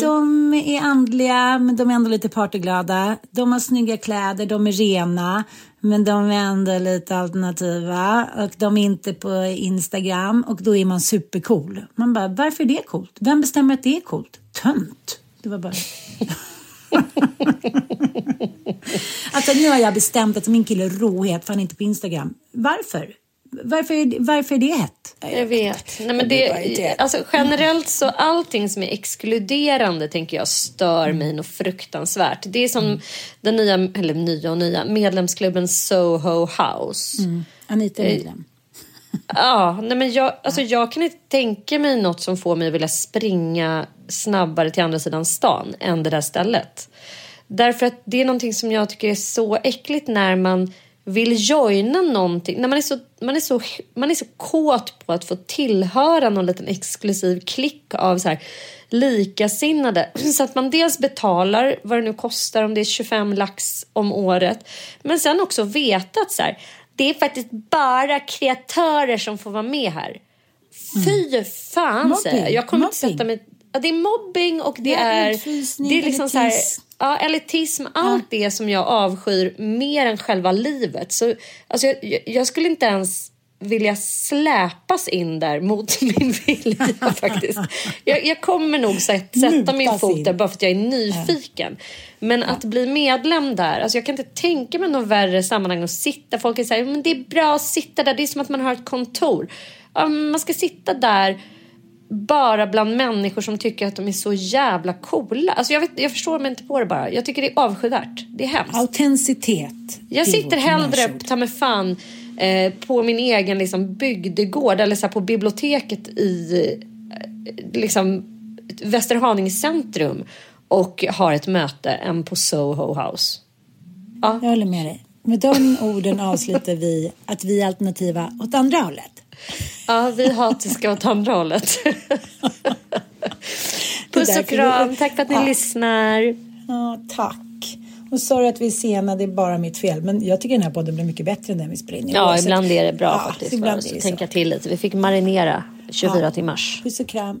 De är andliga men de är ändå lite partyglada. De har snygga kläder, de är rena men de är ändå lite alternativa. Och de är inte på Instagram och då är man supercool. Man bara, varför är det coolt? Vem bestämmer att det är coolt? Tönt. Det var bara... alltså nu har jag bestämt att min kille råhet för han är inte på Instagram. Varför? Varför är, varför är det hett? Jag vet. Nej, men det, alltså, generellt så allting som är exkluderande tänker jag stör mig något fruktansvärt. Det är som den nya, eller nya och nya, medlemsklubben Soho House. Anita är medlem. Ja, nej men jag, alltså jag kan inte tänka mig något som får mig att vilja springa snabbare till andra sidan stan än det där stället. Därför att det är någonting som jag tycker är så äckligt när man vill joina någonting, när man är, så, man, är så, man är så kåt på att få tillhöra någon liten exklusiv klick av så här likasinnade. Så att man dels betalar vad det nu kostar, om det är 25 lax om året. Men sen också veta att så här, det är faktiskt bara kreatörer som får vara med här. Fy fan Mobbing. säger jag. Jag kommer inte sätta mig... Ja, det är mobbing och det Ja, är... utfrysning, Det är liksom så här, elitism. ja, elitism, allt det som jag avskyr mer än själva livet. Så, alltså, jag- jag skulle inte ens vilja släpas in där mot min vilja faktiskt. Jag, jag kommer nog sätt, sätta min Mutas fot där bara för att jag är nyfiken. Men att bli medlem där, alltså jag kan inte tänka mig något värre sammanhang att sitta. Folk är såhär, men det är bra att sitta där, det är som att man har ett kontor. Ja, man ska sitta där bara bland människor som tycker att de är så jävla coola. Alltså jag, vet, jag förstår mig inte på det bara. Jag tycker det är avskyvärt. Det är hemskt. Autenticitet. Jag sitter hellre, ta mig fan, eh, på min egen liksom, bygdegård eller så här, på biblioteket i eh, liksom, Västerhaninge centrum och har ett möte än på Soho House. Jag håller med dig. Med de orden avslutar vi att vi är alternativa åt andra hållet. Ja, vi hatiska åt andra hållet. Puss och kram, tack för att ni Ja. lyssnar. Ja, tack. Och sorry att vi är sena, det är bara mitt fel. Men jag tycker den här podden blir mycket bättre än den vi spelar in Ja, ibland är det bra Ja, faktiskt ibland är det så. tänka till lite. Vi fick marinera 24 Ja. timmars. Puss och kram.